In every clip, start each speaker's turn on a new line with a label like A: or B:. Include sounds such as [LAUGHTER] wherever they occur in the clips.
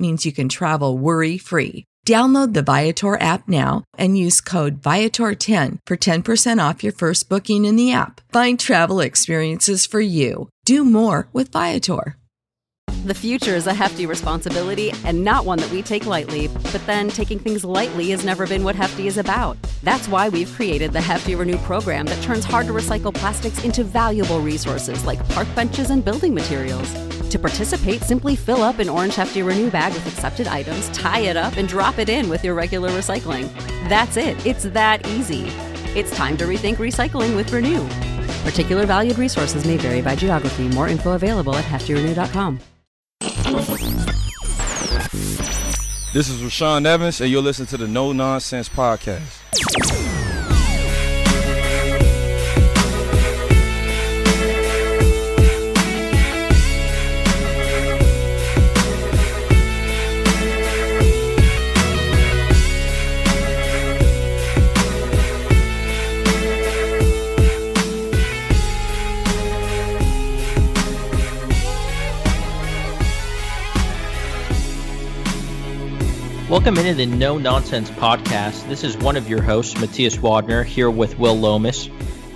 A: means you can travel worry free. Download the Viator app now and use code Viator10 for 10% off your first booking in the app. Find travel experiences for you. Do more with Viator.
B: The future is a hefty responsibility and not one that we take lightly, but then taking things lightly has never been what Hefty is about. That's why we've created the Hefty Renew program that turns hard to recycle plastics into valuable resources like park benches and building materials. To participate, simply fill up an orange Hefty Renew bag with accepted items, tie it up, and drop it in with your regular recycling. That's it. It's that easy. It's time to rethink recycling with Renew. Particular valued resources may vary by geography. More info available at heftyrenew.com.
C: This is Rashawn Evans, and you're listening to the No Nonsense Podcast.
D: Welcome into the No Nonsense Podcast. This is one of your hosts, Matthias Wadner, here with Will Lomas.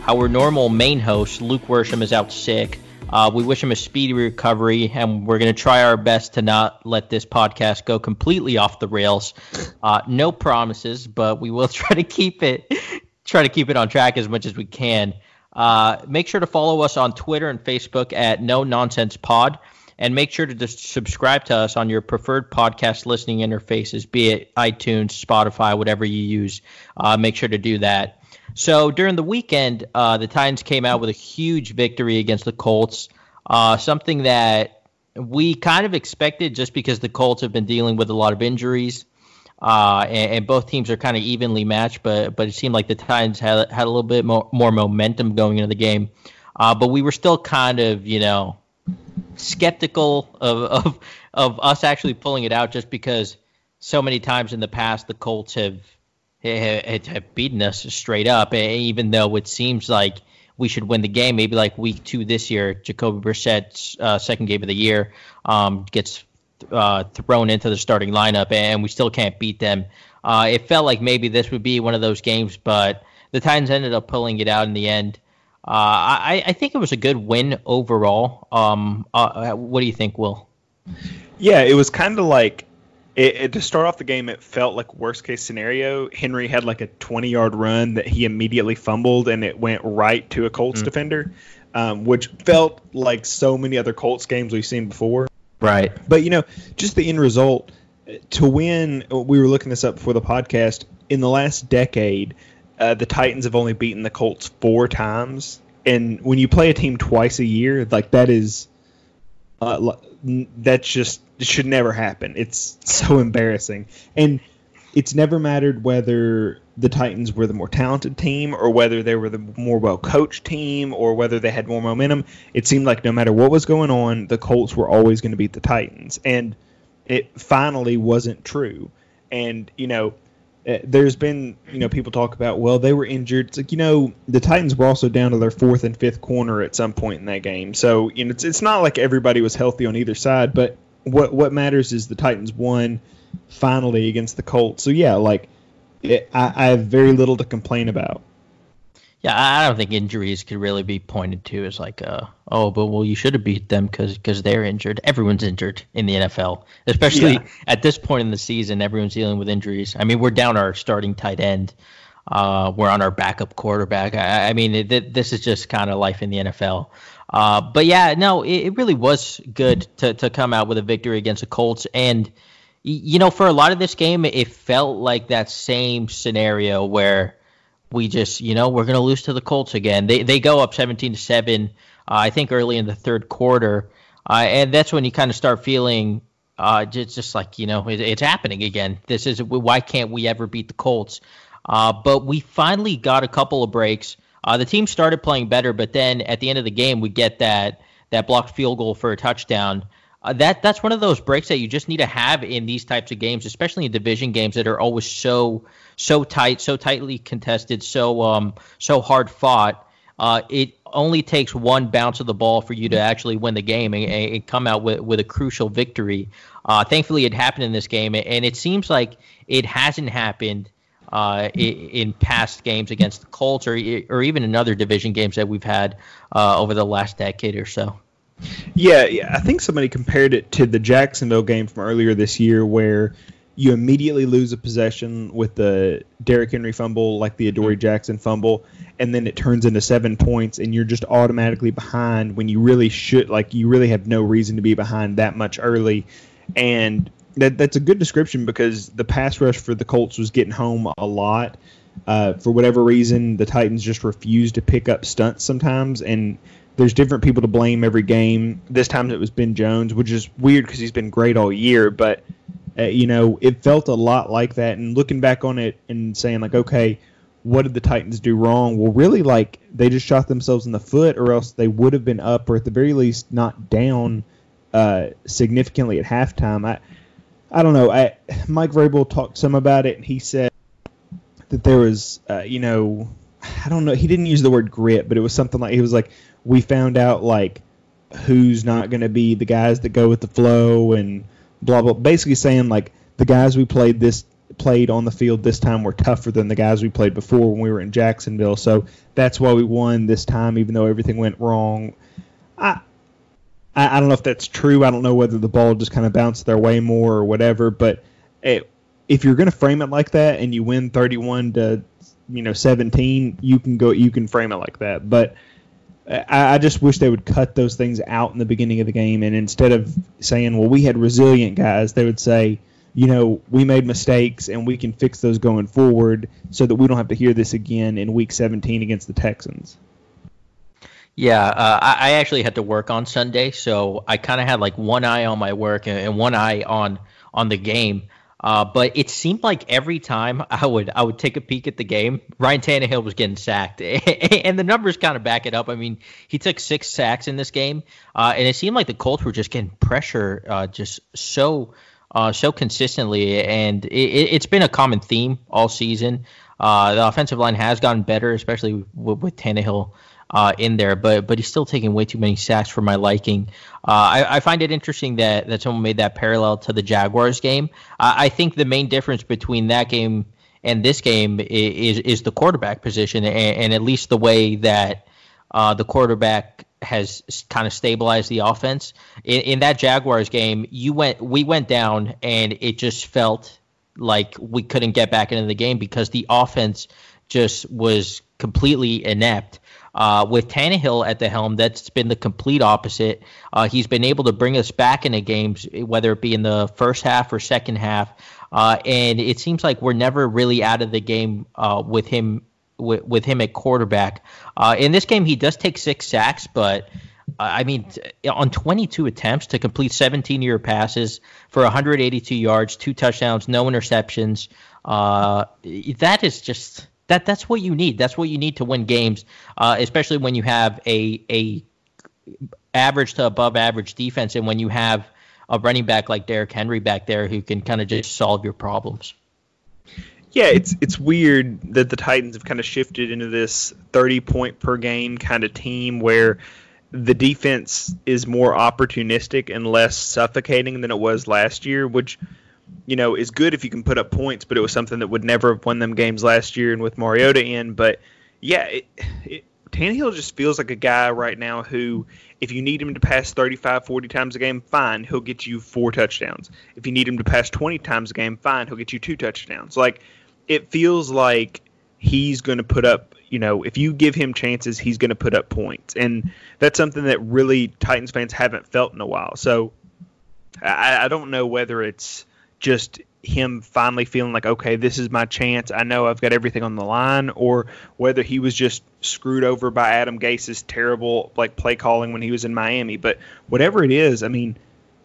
D: Our normal main host, Luke Worsham, is out sick. Uh, we wish him a speedy recovery, and we're going to try our best to not let this podcast go completely off the rails. Uh, no promises, but we will [LAUGHS] try to keep it try to keep it on track as much as we can. Uh, make sure to follow us on Twitter and Facebook at No Nonsense Pod and make sure to just subscribe to us on your preferred podcast listening interfaces, be it iTunes, Spotify, whatever you use. Uh, make sure to do that. So during the weekend, uh, the Titans came out with a huge victory against the Colts, uh, something that we kind of expected just because the Colts have been dealing with a lot of injuries. Uh, and, and, both teams are kind of evenly matched, but but it seemed like the Titans had had a little bit more, more momentum going into the game. Uh, but we were still kind of, you know, skeptical of, of of us actually pulling it out just because so many times in the past the Colts have have, beaten us straight up, even though it seems like we should win the game. Maybe like week two this year, Jacoby Brissett's uh, second game of the year um, gets uh, thrown into the starting lineup, and we still can't beat them. Uh, it felt like maybe this would be one of those games, but the Titans ended up pulling it out in the end. Uh, I, I think it was a good win overall. Um, uh, what do you think, Will?
E: Yeah, it was kind of like it, it, to start off the game. It felt like worst case scenario. Henry had like a 20 yard run that he immediately fumbled, and it went right to a Colts mm defender, um, which felt like so many other Colts games we've seen before.
D: Right.
E: But you know, just the end result to win. We were looking this up for the podcast. In the last decade, uh, the Titans have only beaten the Colts four times, and when you play a team twice a year, like that is, uh, that's just it should never happen. It's so embarrassing, and it's never mattered whether the Titans were the more talented team or whether they were the more well coached team or whether they had more momentum. It seemed like no matter what was going on, the Colts were always going to beat the Titans, and it finally wasn't true. And you know Uh, there's been you know people talk about well they were injured. It's like you know the titans were also down to their fourth and fifth corner at some point in that game. So you know it's, it's not like everybody was healthy on either side but what what matters is the titans won finally against the colts. So yeah like it, I, I have very little to complain about
D: yeah, I don't think injuries could really be pointed to as like, uh, oh, but well, you should have beat them because they're injured. Everyone's injured in the NFL, especially yeah. at this point in the season. Everyone's dealing with injuries. I mean, we're down our starting tight end. Uh, we're on our backup quarterback. I, I mean, it, this is just kind of life in the NFL. Uh, but yeah, no, it, it, really was good to to come out with a victory against the Colts and you know, for a lot of this game, it felt like that same scenario where we just, you know, we're going to lose to the Colts again. They they go up 17 to seven, uh, I think, early in the third quarter, uh, and that's when you kind of start feeling. Uh, just, just like you know, it, it's happening again. This is why can't we ever beat the Colts? Uh, but we finally got a couple of breaks. Uh, the team started playing better, but then at the end of the game, we get that that blocked field goal for a touchdown. Uh, that that's one of those breaks that you just need to have in these types of games, especially in division games that are always so so tight, so tightly contested, so um so hard fought. Uh, it only takes one bounce of the ball for you to actually win the game and, and come out with, with a crucial victory. Uh, thankfully, it happened in this game, and it seems like it hasn't happened uh, in, past games against the Colts or, or even in other division games that we've had uh, over the last decade or so.
E: Yeah, yeah, I think somebody compared it to the Jacksonville game from earlier this year, where you immediately lose a possession with the Derrick Henry fumble, like the Adoree Jackson fumble, and then it turns into seven points, and you're just automatically behind when you really should, like, you really have no reason to be behind that much early. And that that's a good description because the pass rush for the Colts was getting home a lot. Uh, for whatever reason, the Titans just refused to pick up stunts sometimes, and there's different people to blame every game. This time it was Ben Jones, which is weird because he's been great all year. But uh, you know, it felt a lot like that. And looking back on it and saying like, okay, what did the Titans do wrong? Well, really, like they just shot themselves in the foot, or else they would have been up, or at the very least not down uh, significantly at halftime. I I don't know. I Mike Vrabel talked some about it, and he said that there was, uh, you know, I don't know. He didn't use the word grit, but it was something like he was like, we found out like who's not going to be the guys that go with the flow and blah blah. Basically saying like the guys we played this played on the field this time were tougher than the guys we played before when we were in Jacksonville. So that's why we won this time, even though everything went wrong. I I, I don't know if that's true. I don't know whether the ball just kind of bounced their way more or whatever. But it, if you're going to frame it like that and you win 31 to you know 17, you can go you can frame it like that. But I, I, just wish they would cut those things out in the beginning of the game, and instead of saying, "Well, we had resilient guys," they would say, "You know, we made mistakes, and we can fix those going forward, so that we don't have to hear this again in Week 17 against the Texans."
D: Yeah, uh, I, I, actually had to work on Sunday, so I kind of had like one eye on my work and, and one eye on on the game. Uh, but it seemed like every time [LAUGHS] I would I would take a peek at the game, Ryan Tannehill was getting sacked, [LAUGHS] and the numbers kind of back it up. I mean, he took six sacks in this game, uh, and it seemed like the Colts were just getting pressure uh, just so uh, so consistently, and it, has been a common theme all season. Uh, the offensive line has gotten better, especially with, with Tannehill uh, in there, but but he's still taking way too many sacks for my liking. Uh, I, I, find it interesting that that someone made that parallel to the Jaguars game. I think the main difference between that game and this game is is, the quarterback position, and, and, at least the way that uh, the quarterback has kind of stabilized the offense. In, in that Jaguars game, you went we went down, and it just felt like we couldn't get back into the game because the offense just was completely inept. Uh, with Tannehill at the helm, that's been the complete opposite. Uh, he's been able to bring us back into games, whether it be in the first half or second half. Uh, and it seems like we're never really out of the game uh, with him with, with, him at quarterback. Uh, in this game, he does take six sacks, but I mean, on 22 attempts to complete 17 year passes for 182 yards, two touchdowns, no interceptions. Uh, that is just that that's what you need. That's what you need to win games, uh, especially when you have a a average to above average defense, and when you have a running back like Derrick Henry back there who can kind of just solve your problems.
E: Yeah, it's it's weird that the Titans have kind of shifted into this 30 point per game kind of team where the defense is more opportunistic and less suffocating than it was last year, which you know, is good if you can put up points, but it was something that would never have won them games last year and with Mariota in. But yeah, it, it, Tannehill just feels like a guy right now who, if you need him to pass 35, 40 times a game, fine, he'll get you four touchdowns. If you need him to pass 20 times a game, fine, he'll get you two touchdowns. Like, it feels like he's going to put up, you know, if you give him chances, he's going to put up points. And that's something that really Titans fans haven't felt in a while. So I, I don't know whether it's just him finally feeling like, okay, this is my chance. I know I've got everything on the line, or whether he was just screwed over by Adam Gase's terrible like play calling when he was in Miami. But whatever it is, I mean,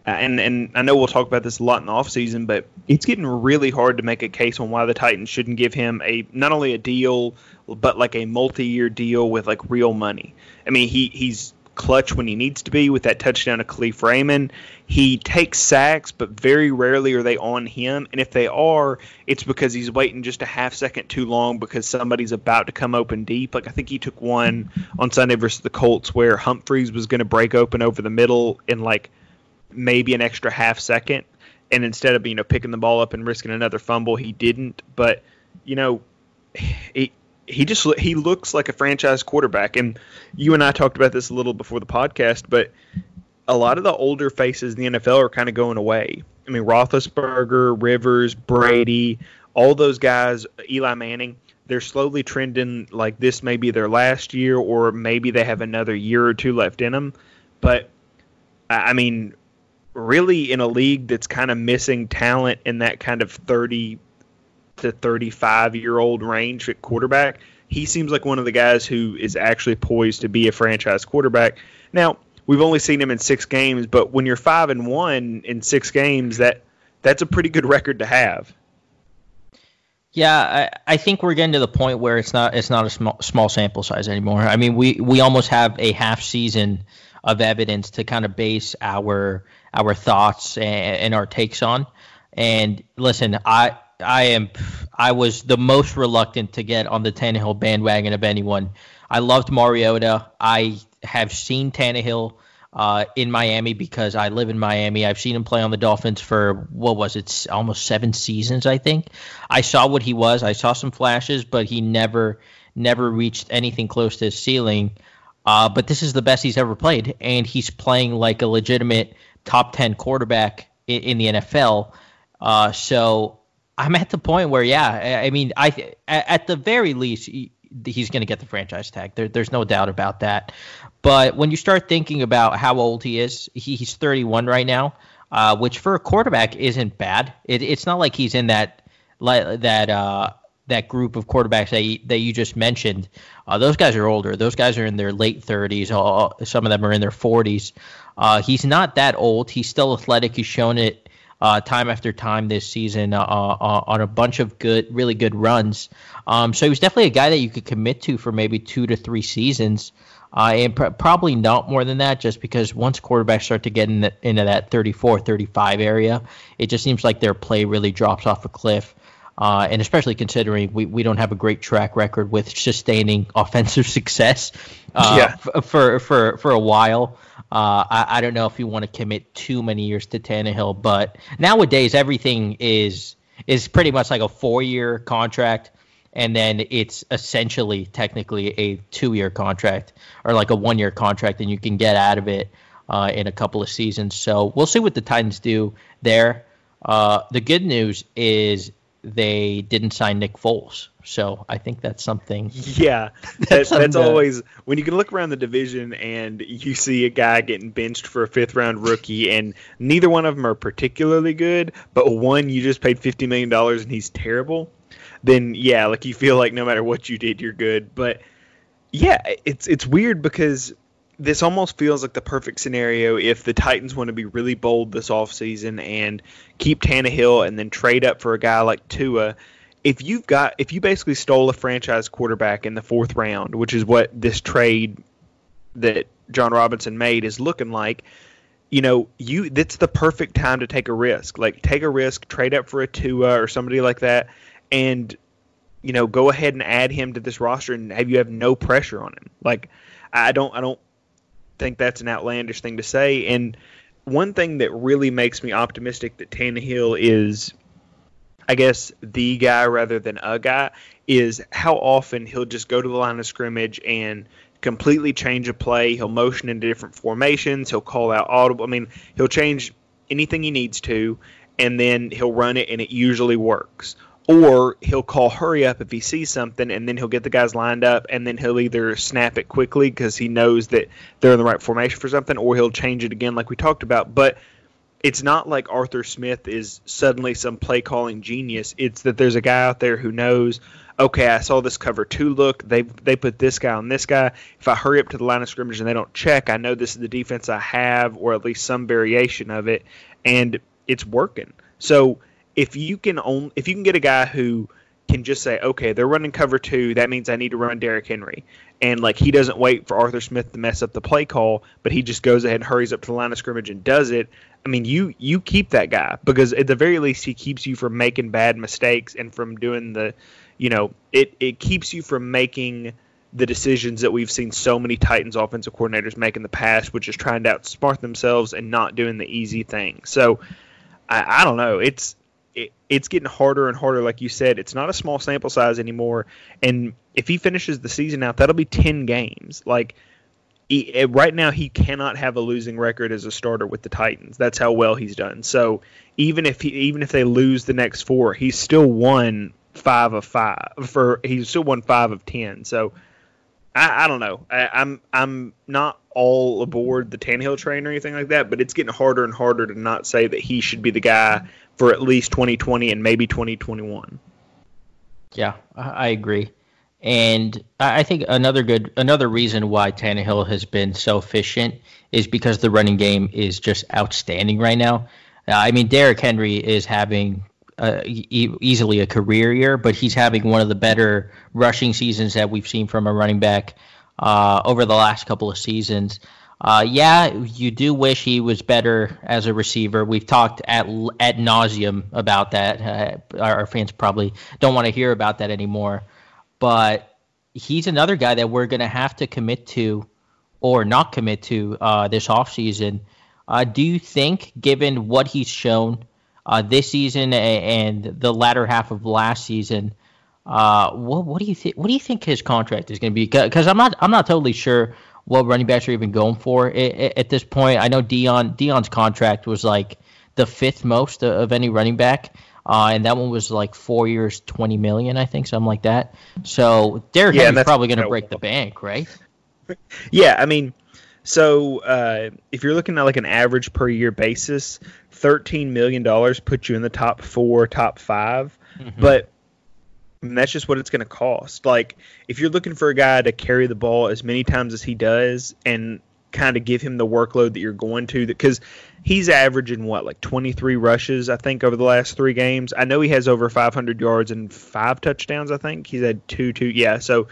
E: uh, and and I know we'll talk about this a lot in the offseason, but it's getting really hard to make a case on why the Titans shouldn't give him a not only a deal, but like a multi-year deal with like real money. I mean, he he's clutch when he needs to be with that touchdown to Kalif Raymond. He takes sacks, but very rarely are they on him. And if they are, it's because he's waiting just a half second too long because somebody's about to come open deep. Like I think he took one on Sunday versus the Colts where Humphries was going to break open over the middle in like maybe an extra half second. And instead of you know picking the ball up and risking another fumble, he didn't. But you know, he he just he looks like a franchise quarterback. And you and I talked about this a little before the podcast, but a lot of the older faces in the NFL are kind of going away. I mean, Roethlisberger, Rivers, Brady, all those guys, Eli Manning, they're slowly trending like this may be their last year, or maybe they have another year or two left in them. But I mean, really, in a league that's kind of missing talent in that kind of thirty to 35 year old range at quarterback, he seems like one of the guys who is actually poised to be a franchise quarterback. Now, we've only seen him in six games, but when you're five and one in six games, that that's a pretty good record to have.
D: Yeah, I, I think we're getting to the point where it's not it's not a small small sample size anymore. I mean, we we almost have a half season of evidence to kind of base our our thoughts and, and our takes on. And listen, I I am I was the most reluctant to get on the Tannehill bandwagon of anyone. I loved Mariota. I have seen Tannehill uh, in Miami because I live in Miami. I've seen him play on the Dolphins for what was it, almost seven seasons, I think. I saw what he was. I saw some flashes, but he never, never reached anything close to his ceiling. Uh, but this is the best he's ever played, and he's playing like a legitimate top ten quarterback in, in the NFL. Uh, so I'm at the point where, yeah, I mean, I at the very least, he's going to get the franchise tag. There, there's no doubt about that. But when you start thinking about how old he is, he, he's 31 right now, uh, which for a quarterback isn't bad. It, it's not like he's in that that uh, that group of quarterbacks that you, that you just mentioned. Uh, those guys are older. Those guys are in their late 30s. some of them are in their 40s. Uh, he's not that old. He's still athletic. He's shown it uh, time after time this season uh, uh, on a bunch of good, really good runs. Um, so he was definitely a guy that you could commit to for maybe two to three seasons. Uh, and pr- probably not more than that, just because once quarterbacks start to get in the, into that 34, 35 area, it just seems like their play really drops off a cliff. Uh, and especially considering we, we don't have a great track record with sustaining [LAUGHS] offensive success uh, yeah. f- for, for, for a while. Uh, I, I, don't know if you want to commit too many years to Tannehill, but nowadays everything is is pretty much like a four year contract, and then it's essentially technically a two year contract or like a one year contract, and you can get out of it uh, in a couple of seasons. So we'll see what the Titans do there. Uh, the good news is they didn't sign Nick Foles. So I think that's something. [LAUGHS]
E: Yeah, [LAUGHS] that's, that's always when you can look around the division and you see a guy getting benched for a fifth round rookie, and neither one of them are particularly good, but one you just paid fifty million dollars and he's terrible. Then yeah, like you feel like no matter what you did, you're good. But yeah, it's it's weird because this almost feels like the perfect scenario if the Titans want to be really bold this offseason and keep Tannehill and then trade up for a guy like Tua. If you've got if you basically stole a franchise quarterback in the fourth round, which is what this trade that Jon Robinson made is looking like, you know, you that's the perfect time to take a risk. Like take a risk, trade up for a Tua or somebody like that, and you know, go ahead and add him to this roster and have you have no pressure on him. Like I don't I don't think that's an outlandish thing to say. And one thing that really makes me optimistic that Tannehill is, I guess, the guy rather than a guy is how often he'll just go to the line of scrimmage and completely change a play. He'll motion into different formations. He'll call out audible. I mean, he'll change anything he needs to, and then he'll run it, and it usually works or he'll call hurry up if he sees something and then he'll get the guys lined up and then he'll either snap it quickly because he knows that they're in the right formation for something or he'll change it again like we talked about but it's not like Arthur Smith is suddenly some play calling genius. It's that there's a guy out there who knows, okay, I saw this cover two look. They they put this guy on this guy. If I hurry up to the line of scrimmage and they don't check, I know this is the defense I have, or at least some variation of it, and it's working. So if you can own, if you can get a guy who can just say, okay, they're running cover two. That means I need to run Derrick Henry. And like he doesn't wait for Arthur Smith to mess up the play call, but he just goes ahead and hurries up to the line of scrimmage and does it. I mean, you you keep that guy because at the very least he keeps you from making bad mistakes and from doing the, you know, it it keeps you from making the decisions that we've seen so many Titans offensive coordinators make in the past, which is trying to outsmart themselves and not doing the easy thing. So I, I don't know. It's it, it's getting harder and harder. Like you said, it's not a small sample size anymore. And if he finishes the season out, that'll be ten games. Like he, eh, right now, he cannot have a losing record as a starter with the Titans. That's how well he's done. So even if he, even if they lose the next four, he's still won five of five for he's still won five of ten. So I, I don't know. I, I'm I'm not all aboard the Tannehill train or anything like that, but it's getting harder and harder to not say that he should be the guy for at least 2020 and maybe 2021.
D: Yeah, I agree. And I think another good another reason why Tannehill has been so efficient is because the running game is just outstanding right now. I mean, Derrick Henry is having easily a career year, but he's having one of the better rushing seasons that we've seen from a running back uh, over the last couple of seasons. Uh, yeah, you do wish he was better as a receiver. We've talked at at nauseum about that. Uh, our fans probably don't want to hear about that anymore. But he's another guy that we're going to have to commit to or not commit to uh, this offseason. Uh, do you think, given what he's shown uh, this season and the latter half of last season, uh, what, what do you think? What do you think his contract is going to be? Because I'm not, I'm not totally sure what running backs are even going for at, at this point. I know Dion Dion's contract was like the fifth most of any running back. Uh, and that one was like four years, twenty million, I think, something like that. So Derrick yeah, Henry's probably going to break the bank, right? [LAUGHS]
E: Yeah, I mean, so uh, if you're looking at like an average per year basis, thirteen million dollars puts you in the top four, top 5 mm-hmm. but and that's just what it's going to cost. Like if you're looking for a guy to carry the ball as many times as he does and kind of give him the workload that you're going to because he's averaging what like 23 rushes I think over the last 3 games. I know he has over 500 yards and 5 touchdowns I think. He's had 2 2 yeah, so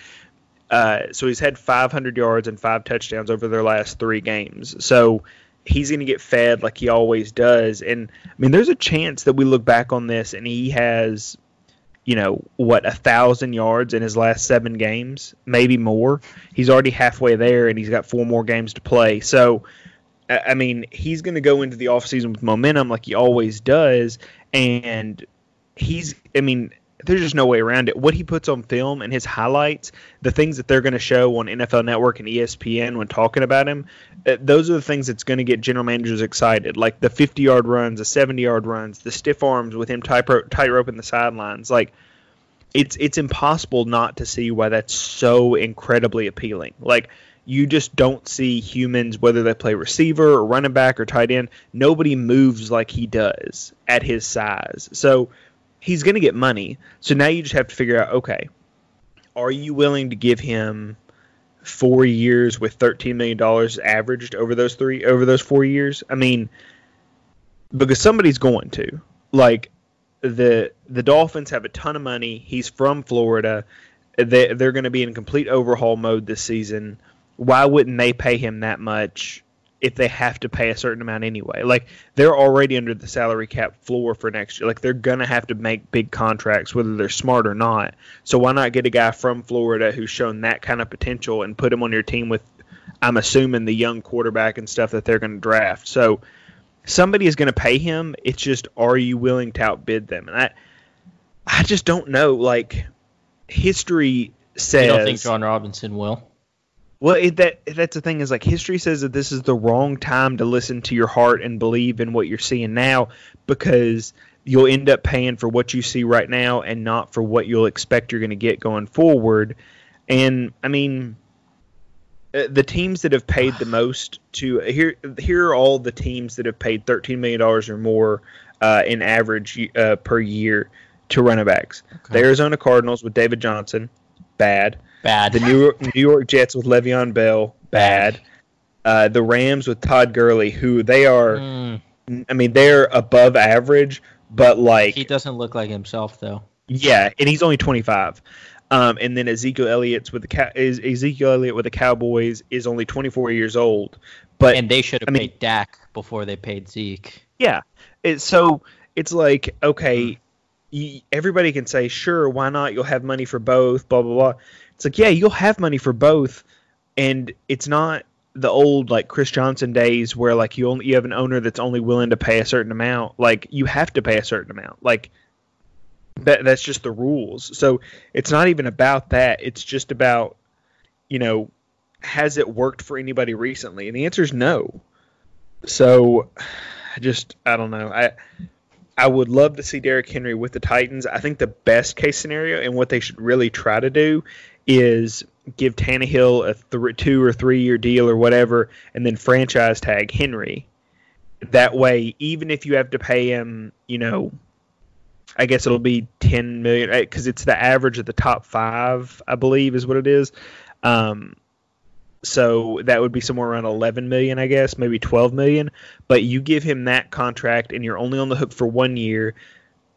E: uh, so he's had 500 yards and 5 touchdowns over their last 3 games. So he's going to get fed like he always does and I mean there's a chance that we look back on this and he has you know what a thousand yards in his last seven games, maybe more. He's already halfway there, and he's got four more games to play. So, I mean, he's going to go into the offseason with momentum like he always does, and he's. I mean, there's just no way around it. What he puts on film and his highlights, the things that they're going to show on NFL Network and ESPN when talking about him, uh, those are the things that's going to get general managers excited. Like the 50 yard runs, the 70 yard runs, the stiff arms with him tight rope in the sidelines. Like it's it's impossible not to see why that's so incredibly appealing. Like you just don't see humans whether they play receiver or running back or tight end. Nobody moves like he does at his size. So he's going to get money. So now you just have to figure out okay, are you willing to give him 4 years with 13 million dollars averaged over those 3 over those 4 years? I mean because somebody's going to. Like the the Dolphins have a ton of money. He's from Florida. They they're going to be in complete overhaul mode this season. Why wouldn't they pay him that much if they have to pay a certain amount anyway? Like they're already under the salary cap floor for next year. Like they're going to have to make big contracts whether they're smart or not. So why not get a guy from Florida who's shown that kind of potential and put him on your team with I'm assuming the young quarterback and stuff that they're going to draft. So somebody is going to pay him. It's just, are you willing to outbid them? And I, I just don't know. Like history says. You
D: don't think Jon Robinson will?
E: Well, it, that that's the thing is like history says that this is the wrong time to listen to your heart and believe in what you're seeing now because you'll end up paying for what you see right now and not for what you'll expect you're going to get going forward. And I mean, uh, the teams that have paid the most to here here are all the teams that have paid thirteen million dollars or more uh, in average uh, per year to running backs. Okay. The Arizona Cardinals with David Johnson, bad.
D: Bad.
E: The New York, New York Jets with Le'Veon Bell, bad. Uh, the Rams with Todd Gurley, who they are, mm. I mean, they're above average, but like
D: he doesn't look like himself though.
E: Yeah, and he's only twenty five. Um, and then Ezekiel Elliott's with the is Ezekiel Elliott with the Cowboys is only 24 years old, but
D: and they should have I paid mean, Dak before they paid Zeke.
E: Yeah, it, so it's like okay, you, everybody can say sure, why not? You'll have money for both, blah blah blah. It's like yeah, you'll have money for both, and it's not the old like Chris Johnson days where like you only you have an owner that's only willing to pay a certain amount. Like you have to pay a certain amount. Like that that's just the rules. So it's not even about that. It's just about you know has it worked for anybody recently? And the answer is no. So I just I don't know. I I would love to see Derrick Henry with the Titans. I think the best case scenario and what they should really try to do is give Tannehill a th- two or three year deal or whatever, and then franchise tag Henry. That way, even if you have to pay him, you know, I guess it'll be 10 million because it's the average of the top five, I believe, is what it is. Um, so that would be somewhere around 11 million, I guess, maybe 12 million. But you give him that contract, and you're only on the hook for one year.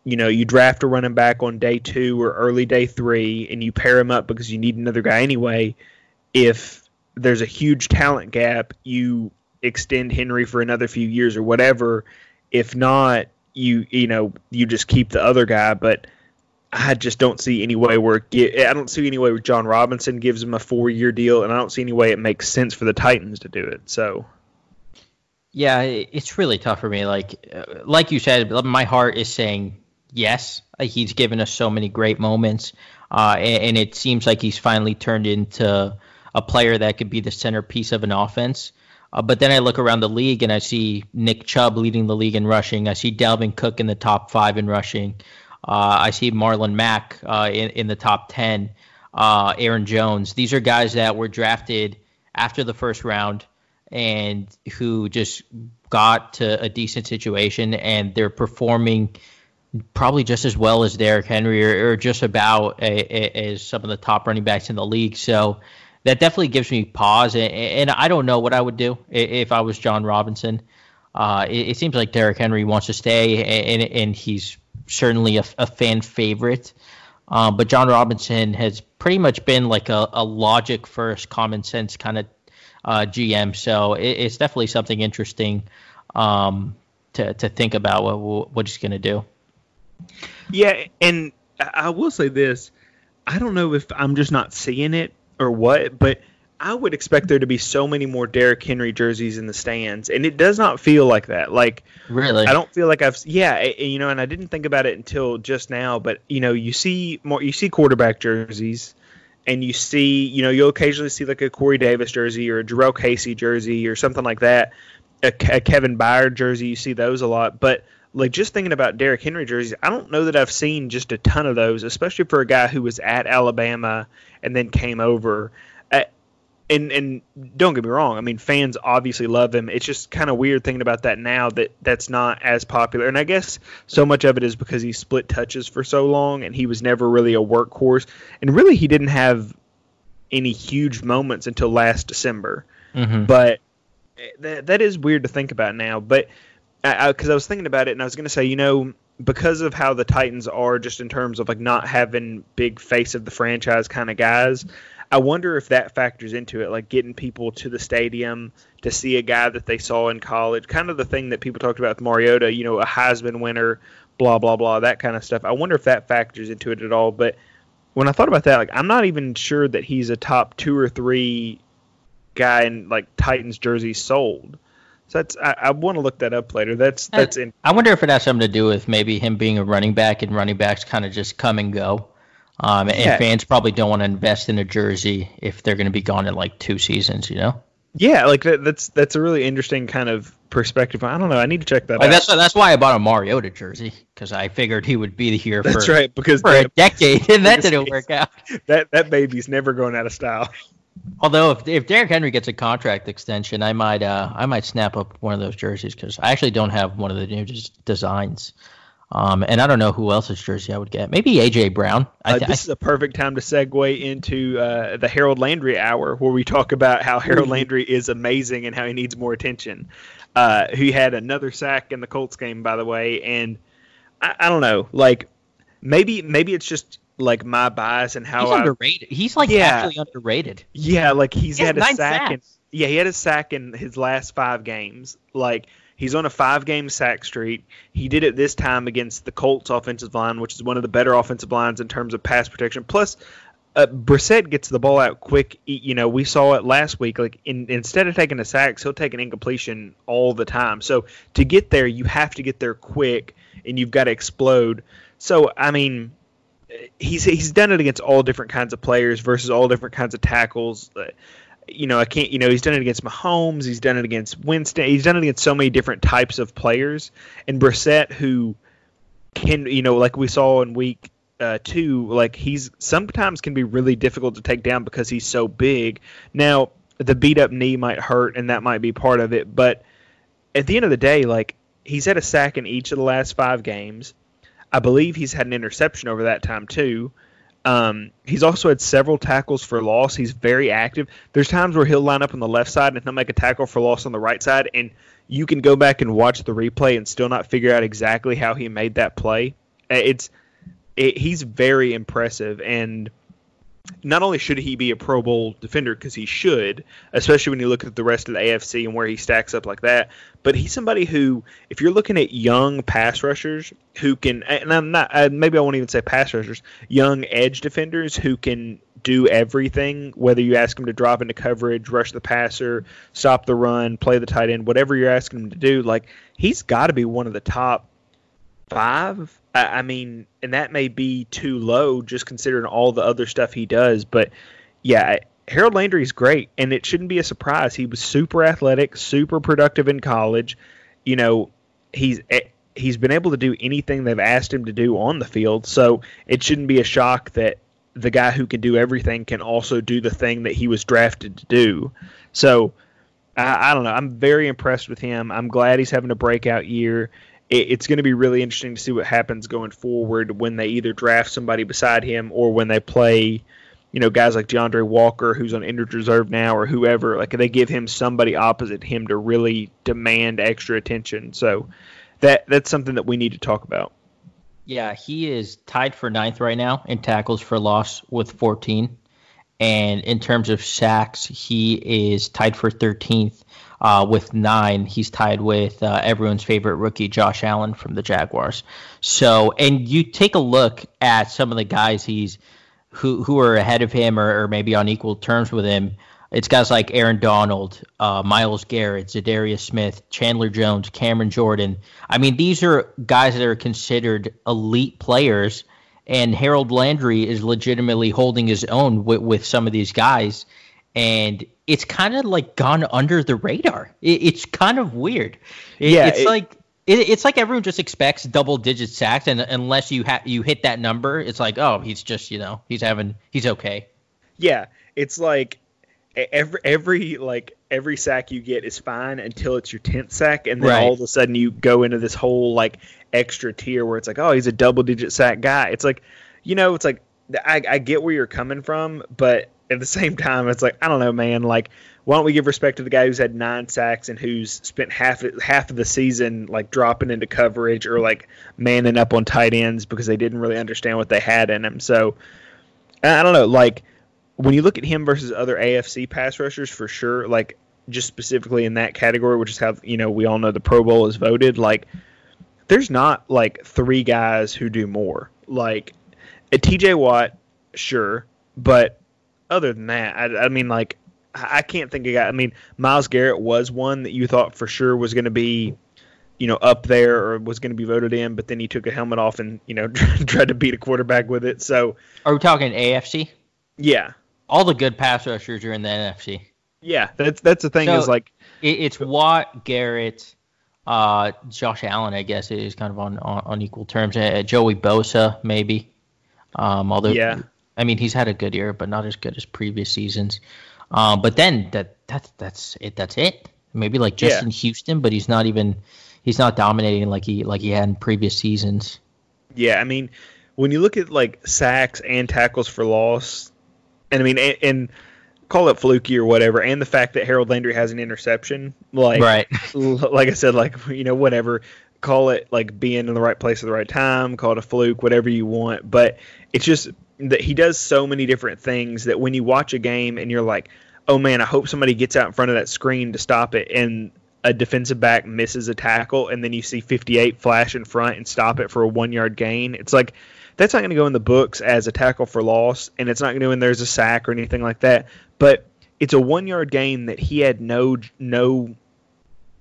E: You know, you draft a running back on day two or early day three, and you pair him up because you need another guy anyway. If there's a huge talent gap, you extend Henry for another few years or whatever. If not, you you know you just keep the other guy, but I just don't see any way where I don't see any way where Jon Robinson gives him a four year deal, and I don't see any way it makes sense for the Titans to do it. So.
D: Yeah, it's really tough for me. Like, uh, like you said, my heart is saying yes. He's given us so many great moments, uh, and, and, it seems like he's finally turned into a player that could be the centerpiece of an offense. Uh, but then I look around the league and I see Nick Chubb leading the league in rushing. I see Dalvin Cook in the top five in rushing. Uh, I see Marlon Mack uh, in, in the top 10. Uh, Aaron Jones. These are guys that were drafted after the first round and who just got to a decent situation and they're performing probably just as well as Derrick Henry or, or just about a, a, as some of the top running backs in the league. So that definitely gives me pause. And, and, I don't know what I would do if I was Jon Robinson. Uh, it, it, seems like Derrick Henry wants to stay, and, and he's certainly a, a fan favorite. Uh, but Jon Robinson has pretty much been like a, a logic first, common sense kind of uh, GM. So it, it's definitely something interesting um, to to think about what what he's going to do.
E: Yeah, and I will say this: I don't know if I'm just not seeing it or what, but I would expect there to be so many more Derrick Henry jerseys in the stands, and it does not feel like that. Like,
D: really,
E: I don't feel like I've yeah, you know, and I didn't think about it until just now. But you know, you see more, you see quarterback jerseys, and you see, you know, you'll occasionally see like a Corey Davis jersey or a Jurrell Casey jersey or something like that, a, a Kevin Byard jersey. You see those a lot, but like just thinking about Derrick Henry jerseys, I don't know that I've seen just a ton of those, especially for a guy who was at Alabama and then came over. Uh, and and don't get me wrong, I mean fans obviously love him. It's just kind of weird thinking about that now that that's not as popular. And I guess so much of it is because he split touches for so long and he was never really a workhorse. And really he didn't have any huge moments until last December. Mm-hmm. But eh, that that is weird to think about now, but because I, I, I was thinking about it and I was going to say, you know, because of how the Titans are, just in terms of like not having big face of the franchise kind of guys, I wonder if that factors into it, like getting people to the stadium to see a guy that they saw in college, kind of the thing that people talked about with Mariota, you know, a Heisman winner, blah blah blah, that kind of stuff. I wonder if that factors into it at all. But when I thought about that, like I'm not even sure that he's a top two or three guy in like Titans jersey sold. So that's I, I want to look that up later. That's that's in.
D: I wonder if it has something to do with maybe him being a running back and running backs kind of just come and go. Um, and yeah. fans probably don't want to invest in a jersey if they're going to be gone in like two seasons, you know?
E: Yeah, like that, that's that's a really interesting kind of perspective. I don't know. I need to check that
D: like
E: out.
D: That's that's why I bought a Mariota jersey because I figured he would be here.
E: That's
D: for,
E: right because
D: for a decade, [LAUGHS] and that didn't work out.
E: That that baby's never going out of style.
D: Although if if Derrick Henry gets a contract extension, I might uh I might snap up one of those jerseys because I actually don't have one of the new des- designs. Um, and I don't know who else's jersey I would get. Maybe AJ Brown.
E: I uh, this is a perfect time to segue into uh, the Harold Landry hour, where we talk about how Harold mm-hmm. Landry is amazing and how he needs more attention. Uh, he had another sack in the Colts game, by the way, and I, I don't know, like maybe maybe it's just like my bias and how
D: he's
E: I,
D: underrated. He's like yeah, actually underrated.
E: Yeah, like he's he had a sack. In, yeah, he had a sack in his last five games. Like he's on a five-game sack streak. He did it this time against the Colts offensive line, which is one of the better offensive lines in terms of pass protection. Plus, uh, Brissett gets the ball out quick. You know, we saw it last week. Like in, instead of taking a sack, he'll take an incompletion all the time. So to get there, you have to get there quick, and you've got to explode. So I mean, he's he's done it against all different kinds of players versus all different kinds of tackles. Uh, you know, I can't. You know, he's done it against Mahomes. He's done it against Winston. He's done it against so many different types of players. And Brissett, who can, you know, like we saw in week uh, two, like he's sometimes can be really difficult to take down because he's so big. Now, the beat up knee might hurt, and that might be part of it. But at the end of the day, like he's had a sack in each of the last five games. I believe he's had an interception over that time too. Um, he's also had several tackles for loss. He's very active. There's times where he'll line up on the left side and he'll make a tackle for loss on the right side, and you can go back and watch the replay and still not figure out exactly how he made that play. It's it, he's very impressive, and not only should he be a Pro Bowl defender because he should, especially when you look at the rest of the AFC and where he stacks up like that, but he's somebody who, if you're looking at young pass rushers who can, and I'm not, maybe I won't even say pass rushers, young edge defenders who can do everything, whether you ask them to drop into coverage, rush the passer, stop the run, play the tight end, whatever you're asking him to do, like he's got to be one of the top five. I, I mean, and that may be too low just considering all the other stuff he does. But yeah, Harold Landry is great, and it shouldn't be a surprise. He was super athletic, super productive in college. You know, he's eh, he's been able to do anything they've asked him to do on the field, so it shouldn't be a shock that the guy who can do everything can also do the thing that he was drafted to do. So I, I don't know. I'm very impressed with him. I'm glad he's having a breakout year it's going to be really interesting to see what happens going forward when they either draft somebody beside him or when they play, you know, guys like D'Andre Walker, who's on injured reserve now, or whoever. Like they give him somebody opposite him to really demand extra attention. So that that's something that we need to talk about.
D: Yeah, he is tied for ninth right now in tackles for loss with 14. And in terms of sacks, he is tied for 13th uh, with nine. He's tied with uh, everyone's favorite rookie, Josh Allen from the Jaguars. So, and you take a look at some of the guys he's who who are ahead of him or, or maybe on equal terms with him. It's guys like Aaron Donald, uh, Myles Garrett, Za'Darius Smith, Chandler Jones, Cameron Jordan. I mean, these are guys that are considered elite players, and Harold Landry is legitimately holding his own with, with some of these guys and it's kind of like gone under the radar. It, it's kind of weird. It, yeah, it's it, like it's like everyone just expects double digit sacks, and unless you ha- you hit that number, it's like oh he's just you know he's having he's okay.
E: Yeah, it's like every every like every sack you get is fine until it's your tenth sack, and then right. all of a sudden you go into this whole like extra tier where it's like oh he's a double digit sack guy. It's like you know it's like I, I get where you're coming from, but at the same time, it's like I don't know, man. Like, why don't we give respect to the guy who's had nine sacks and who's spent half half of the season like dropping into coverage or like manning up on tight ends because they didn't really understand what they had in him. So I don't know. Like when you look at him versus other AFC pass rushers, for sure. Like just specifically in that category, which is how you know we all know the Pro Bowl is voted. Like there's not like three guys who do more. Like a TJ Watt, sure, but other than that, I, I mean, like, I can't think of guy. I mean, Myles Garrett was one that you thought for sure was going to be, you know, up there or was going to be voted in, but then he took a helmet off and you know [LAUGHS] tried to beat a quarterback with it. So,
D: are we talking AFC?
E: Yeah,
D: all the good pass rushers are in the NFC.
E: Yeah, that's that's the thing so is like
D: it, it's Watt, Garrett, uh, Josh Allen. I guess is kind of on on, on equal terms. Uh, Joey Bosa, maybe. Um, although
E: yeah.
D: I mean, he's had a good year, but not as good as previous seasons. Um, but then that that's that's it. That's it. Maybe like just
E: Yeah.
D: in Houston, but he's not even he's not dominating like he like he had in previous seasons.
E: Yeah, I mean, when you look at like sacks and tackles for loss, and I mean, and, and call it fluky or whatever, and the fact that Harold Landry has an interception, like,
D: Right. [LAUGHS]
E: like I said, like you know, whatever, call it like being in the right place at the right time, call it a fluke, whatever you want, but it's just that he does so many different things that when you watch a game and you're like, oh man, I hope somebody gets out in front of that screen to stop it, and a defensive back misses a tackle, and then you see 58 flash in front and stop it for a one yard gain. It's like that's not going to go in the books as a tackle for loss, and it's not going to go in a sack or anything like that. But it's a one yard gain that he had no no.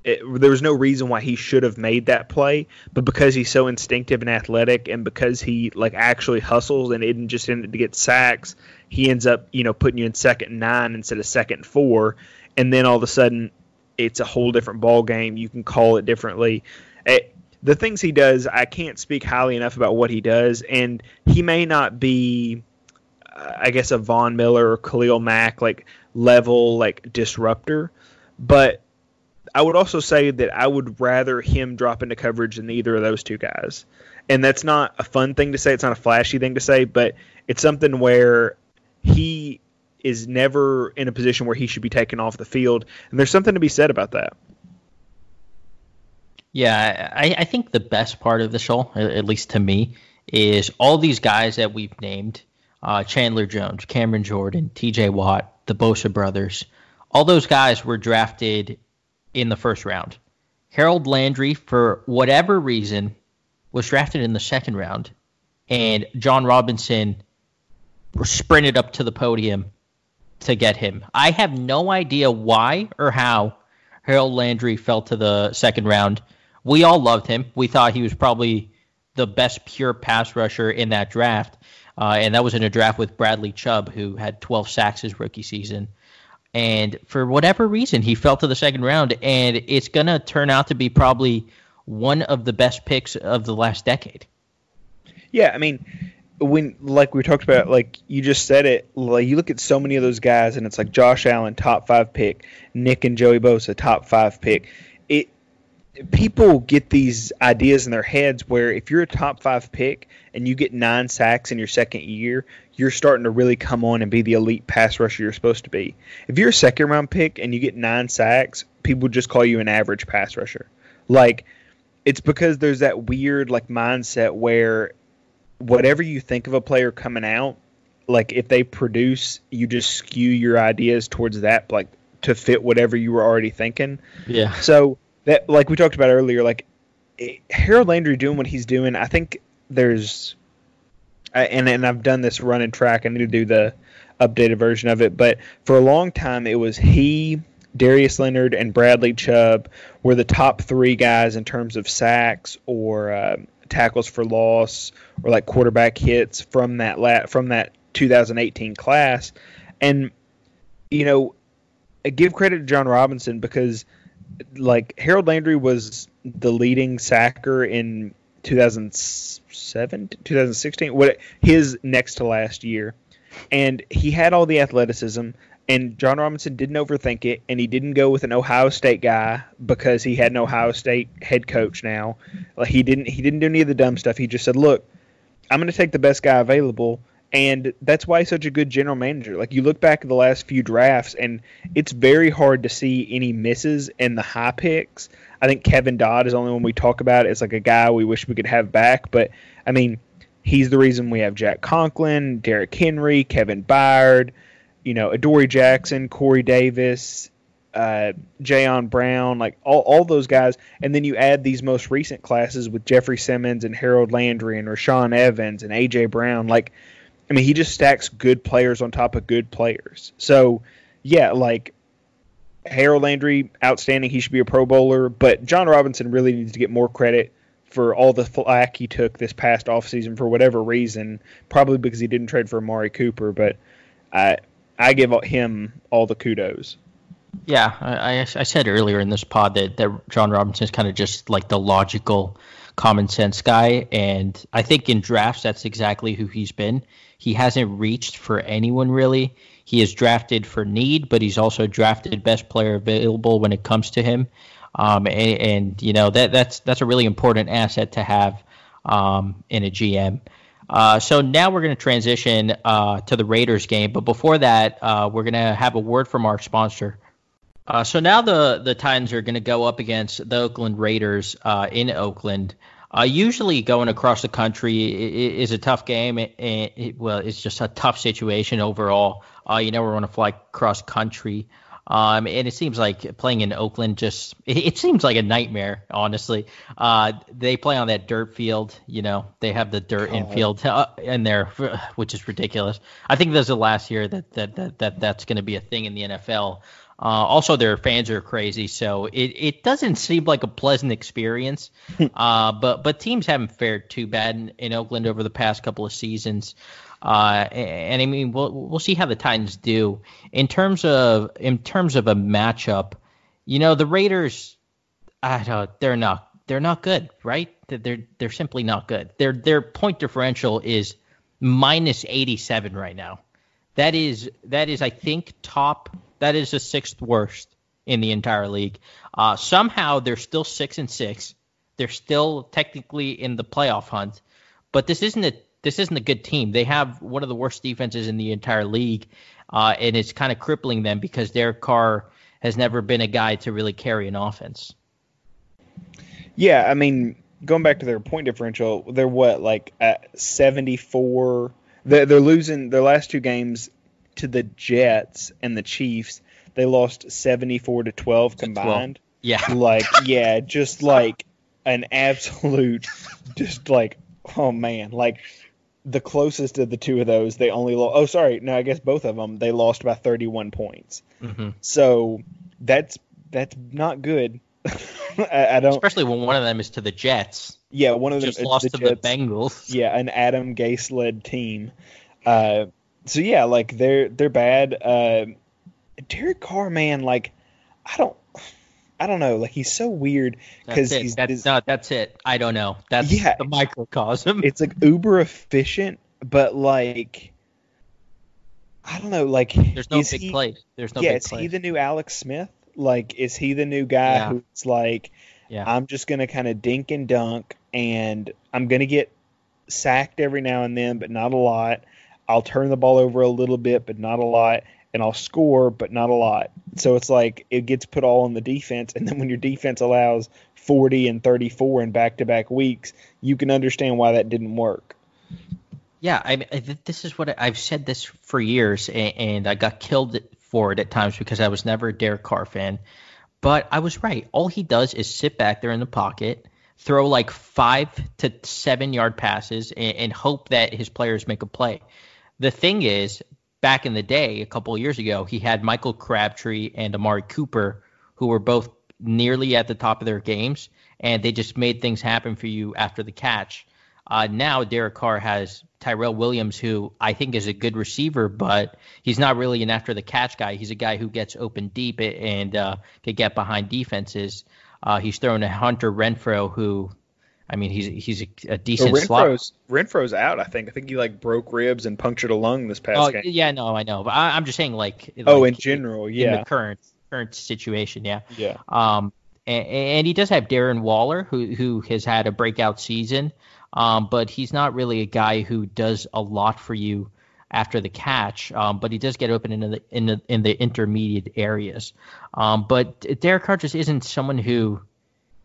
E: It, there was no reason why he should have made that play, but because he's so instinctive and athletic, and because he like actually hustles and didn't just end to get sacks, he ends up you know putting you in second nine instead of second four, and then all of a sudden it's a whole different ball game. You can call it differently. Eh, the things he does, I can't speak highly enough about what he does, and he may not be, uh, I guess, a Von Miller or Khalil Mack like level like disruptor, but I would also say that I would rather him drop into coverage than either of those two guys. And that's not a fun thing to say. It's not a flashy thing to say, but it's something where he is never in a position where he should be taken off the field. And there's something to be said about that.
D: Yeah, I, I think the best part of the show, at least to me, is all these guys that we've named uh, Chandler Jones, Cameron Jordan, TJ Watt, the Bosa brothers. All those guys were drafted in the first round. Harold Landry, for whatever reason, was drafted in the second round, and Jon Robinson sprinted up to the podium to get him. I have no idea why or how Harold Landry fell to the second round. We all loved him. We thought he was probably the best pure pass rusher in that draft. Uh, and that was in a draft with Bradley Chubb, who had 12 sacks his rookie season. And for whatever reason, he fell to the second round. And it's going to turn out to be probably one of the best picks of the last decade.
E: Yeah, I mean, when like we talked about, like you just said it, like you look at so many of those guys, and it's like Josh Allen, top five pick, Nick and Joey Bosa, top five pick. It people get these ideas in their heads where if you're a top five pick and you get nine sacks in your second year, you're starting to really come on and be the elite pass rusher you're supposed to be. If you're a second round pick and you get nine sacks, people just call you an average pass rusher. Like it's because there's that weird like mindset where whatever you think of a player coming out, like if they produce, you just skew your ideas towards that, like to fit whatever you were already thinking.
D: Yeah.
E: So that, like we talked about earlier, like eh, Harold Landry doing what he's doing, I think there's, I- and and I've done this run and track. I need to do the updated version of it, but for a long time it was he. Darius Leonard and Bradley Chubb were the top three guys in terms of sacks or uh, tackles for loss or like quarterback hits from that la- from that 2018 class, and you know, give credit to Jon Robinson because like Harold Landry was the leading sacker in 2007 2016 what his next to last year and he had all the athleticism and Jon Robinson didn't overthink it and he didn't go with an Ohio State guy because he had an Ohio State head coach now like he didn't he didn't do any of the dumb stuff he just said look I'm going to take the best guy available and that's why he's such a good general manager. Like you look back at the last few drafts, and it's very hard to see any misses in the high picks. I think Kevin Dodd is the only one we talk about as like a guy we wish we could have back. But I mean, he's the reason we have Jack Conklin, Derrick Henry, Kevin Byard, you know, Adoree Jackson, Corey Davis, uh, Jayon Brown, like all, all those guys. And then you add these most recent classes with Jeffrey Simmons and Harold Landry and Rashaan Evans and AJ Brown. Like, I mean, he just stacks good players on top of good players. So, yeah, like Harold Landry, outstanding. He should be a Pro Bowler. But Jon Robinson really needs to get more credit for all the flack he took this past offseason for whatever reason. Probably because he didn't trade for Amari Cooper. But I, I give him all the kudos.
D: Yeah, I, I, said earlier in this pod that, that Jon Robinson is kind of just like the logical common sense guy, and I think in drafts that's exactly who he's been. He hasn't reached for anyone really. He is drafted for need, but he's also drafted best player available when it comes to him. Um, and, and, you know that that's that's a really important asset to have um, in a GM. Uh, so now we're going to transition uh, to the Raiders game, but before that, uh, we're going to have a word from our sponsor. Uh, so now the the Titans are going to go up against the Oakland Raiders uh, in Oakland. Uh, usually, going across the country is a tough game. It, it, well, it's just a tough situation overall. You never want to fly cross country. Um, and it seems like playing in Oakland just it, it seems like a nightmare. Honestly, uh, they play on that dirt field. You know, they have the dirt God. infield uh, in there, [LAUGHS] which is ridiculous. I think this is the last year that that, that, that that's going to be a thing in the NFL. Uh, also, their fans are crazy, so it, it doesn't seem like a pleasant experience. uh, but but teams haven't fared too bad in, in Oakland over the past couple of seasons. Uh, and I mean, we'll we'll see how the Titans do in terms of in terms of a matchup. You know, the Raiders, I don't, they're not they're not good, right? They're they're simply not good. Their their point differential is minus 87 right now. That is that is I think top. That is the sixth worst in the entire league. Uh, somehow they're still six and six. They're still technically in the playoff hunt, but this isn't a this isn't a good team. They have one of the worst defenses in the entire league, uh, and it's kind of crippling them because Derek Carr has never been a guy to really carry an offense.
E: Yeah, I mean, going back to their point differential, they're what like at seventy four. They're, they're losing their last two games to the Jets and the Chiefs. They lost seventy four to twelve combined. 12.
D: Yeah,
E: like [LAUGHS] yeah, just like an absolute, just like oh man, like the closest of the two of those, they only lost. Oh, sorry, no, I guess both of them they lost by 31 points. Mm-hmm. So that's that's not good. [LAUGHS] I, I, don't,
D: especially when one of them is to the Jets.
E: Yeah, one of them
D: just lost
E: the
D: to
E: Jets.
D: the Bengals. [LAUGHS]
E: Yeah, an Adam Gase led team. Uh, so yeah, like they're they're bad. Uh, Derek Carr, man, like I don't. I don't know. Like he's so weird because he's
D: that's no, that's it. I don't know. That's yeah, the microcosm.
E: It's like uber efficient, but like I don't know. Like
D: there's no big he, play. There's no.
E: Yeah,
D: is
E: he the new Alex Smith? Like, is he the new guy yeah. who's like, yeah. I'm just gonna kind of dink and dunk, and I'm gonna get sacked every now and then, but not a lot. I'll turn the ball over a little bit, but not a lot and I'll score, but not a lot. So it's like it gets put all on the defense, and then when your defense allows 40 and 34 in back-to-back weeks, you can understand why that didn't work.
D: Yeah, I, I this is what I, have said this for years, and, and I got killed for it at times because I was never a Derek Carr fan. But I was right. All he does is sit back there in the pocket, throw like five to seven yard passes, and, and hope that his players make a play. The thing is, back in the day, a couple of years ago, he had Michael Crabtree and Amari Cooper, who were both nearly at the top of their games, and they just made things happen for you after the catch. Uh, now Derek Carr has Tyrell Williams, who I think is a good receiver, but he's not really an after the catch guy. He's a guy who gets open deep and uh, can get behind defenses. Uh, he's thrown a Hunter Renfrow, who I mean, he's he's a, a decent
E: well, Renfrow's,
D: slot.
E: Renfrow's out. I think. I think he like broke ribs and punctured a lung this past
D: oh,
E: game.
D: Yeah, no, I know, but I, am just saying, like, like,
E: oh, in general, yeah,
D: in the current current situation, yeah,
E: yeah.
D: Um, and, and he does have Darren Waller, who who has had a breakout season, um, but he's not really a guy who does a lot for you after the catch. Um, but he does get open in the in the in the intermediate areas. Um, but Derek Carr just isn't someone who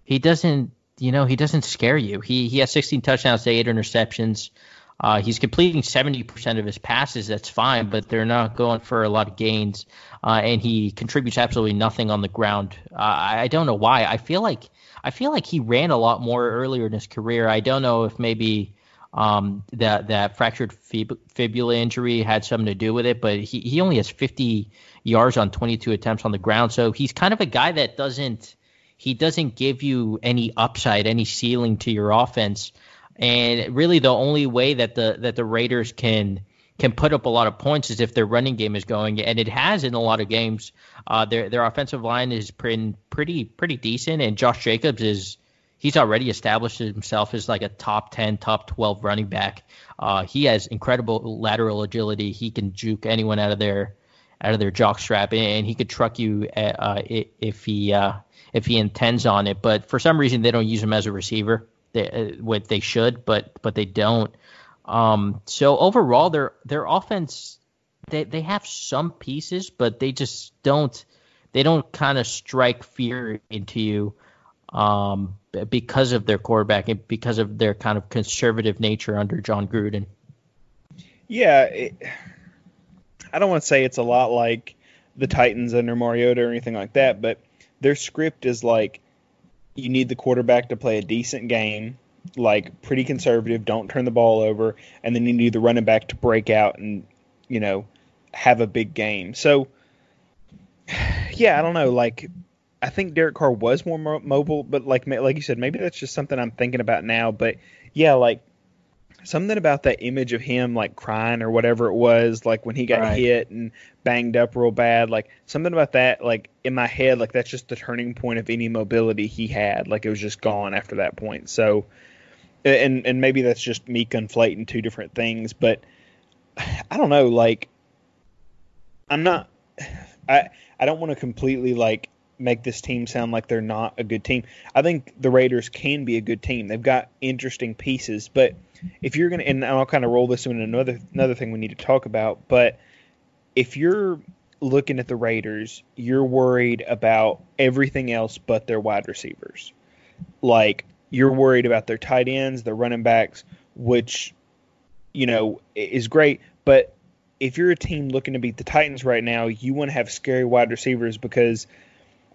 D: he doesn't you know, he doesn't scare you. He he has 16 touchdowns to eight interceptions. Uh, he's completing 70% of his passes. That's fine, but they're not going for a lot of gains. Uh, and he contributes absolutely nothing on the ground. Uh, I don't know why. I feel like I feel like he ran a lot more earlier in his career. I don't know if maybe um, that that fractured fib- fibula injury had something to do with it, but he, he only has 50 yards on 22 attempts on the ground. So he's kind of a guy that doesn't he doesn't give you any upside, any ceiling to your offense. And really, the only way that the that the Raiders can can put up a lot of points is if their running game is going, and it has in a lot of games. Uh, their their offensive line is pretty pretty pretty decent, and Josh Jacobs is he's already established himself as like a top 10, top 12 running back. Uh, he has incredible lateral agility. He can juke anyone out of their out of their jock strap, and he could truck you uh, if he uh, if he intends on it. But for some reason, they don't use him as a receiver. They, uh, what they should, but but they don't. Um, so overall, their their offense they they have some pieces, but they just don't they don't kind of strike fear into you um, because of their quarterback and because of their kind of conservative nature under Jon Gruden.
E: Yeah, it, I don't want to say it's a lot like the Titans under Mariota or anything like that, but their script is like you need the quarterback to play a decent game, like pretty conservative, don't turn the ball over, and then you need the running back to break out and you know have a big game. So [SIGHS] yeah, I don't know. Like, I think Derek Carr was more mo- mobile, but like like you said, maybe that's just something I'm thinking about now. But yeah, like something about that image of him like crying or whatever it was, like when he got right. hit and banged up real bad, like something about that, like in my head, like that's just the turning point of any mobility he had. Like it was just gone after that point. So, and and maybe that's just me conflating two different things, but [SIGHS] I don't know. Like, I'm not. [SIGHS] I I don't want to completely like make this team sound like they're not a good team. I think the Raiders can be a good team. They've got interesting pieces, but if you're gonna, and I'll kind of roll this into another another thing we need to talk about. But if you're looking at the Raiders, you're worried about everything else but their wide receivers. Like you're worried about their tight ends, their running backs, which you know is great, but if you're a team looking to beat the Titans right now, you want to have scary wide receivers because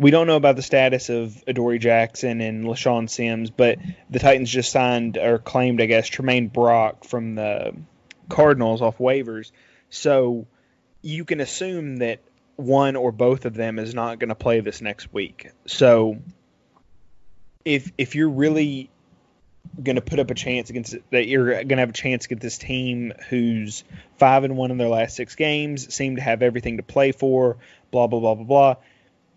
E: we don't know about the status of Adoree Jackson and LeShaun Sims, but the Titans just signed or claimed, I guess, Tramaine Brock from the Cardinals off waivers. So you can assume that one or both of them is not going to play this next week. So if if you're really going to put up a chance against that you're going to have a chance against this team who's five and one in their last six games, seem to have everything to play for, blah blah blah blah blah.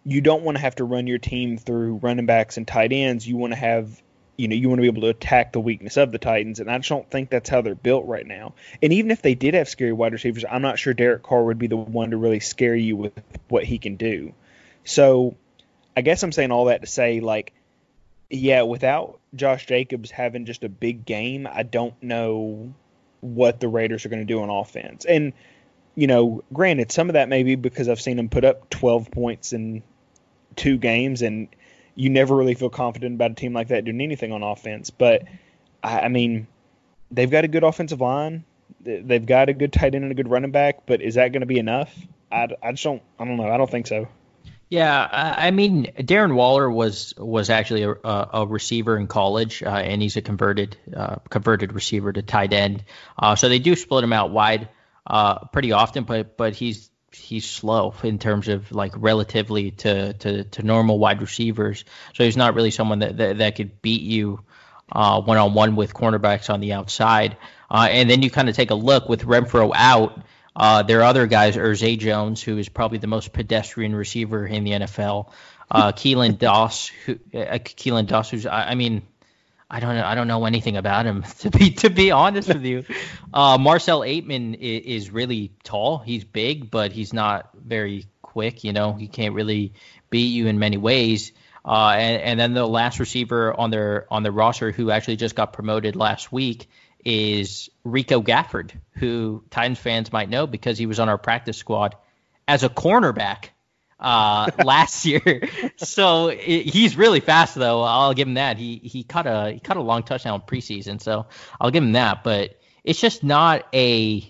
E: You don't want to have to run your team through running backs and tight ends. You want to have you know you want to be able to attack the weakness of the Titans, and I just don't think that's how they're built right now. And even if they did have scary wide receivers, I'm not sure Derek Carr would be the one to really scare you with what he can do. So, I guess I'm saying all that to say like yeah, without Josh Jacobs having just a big game, I don't know what the Raiders are going to do on offense. And you know, granted, some of that may be because I've seen them put up 12 points in two games, and you never really feel confident about a team like that doing anything on offense. But I, mean, they've got a good offensive line. They've got a good tight end and a good running back, but is that going to be enough? I, I just don't. I don't know. I don't think so.
D: Yeah, I mean, Darren Waller was was actually a, a receiver in college, uh, and he's a converted uh, converted receiver to tight end. Uh, so they do split him out wide uh, pretty often, but but he's he's slow in terms of like relatively to, to, to normal wide receivers. So he's not really someone that that, that could beat you one on one with cornerbacks on the outside. Uh, and then you kind of take a look with Renfrow out. Uh, there are other guys, Zay Jones, who is probably the most pedestrian receiver in the NFL. Uh, Keelan Doss, who uh, Keelan Doss, who's I, I, mean, I don't know, I don't know anything about him [LAUGHS] to be to be honest with you. [LAUGHS] Uh, Marcell Ateman is, is, really tall. He's big, but he's not very quick. You know, he can't really beat you in many ways. Uh, and, and then the last receiver on their on their roster who actually just got promoted last week is Rico Gafford, who Titans fans might know because he was on our practice squad as a cornerback uh, last [LAUGHS] year. so it, he's really fast, though. I'll give him that. He he caught a he caught a long touchdown preseason, so I'll give him that. But it's just not a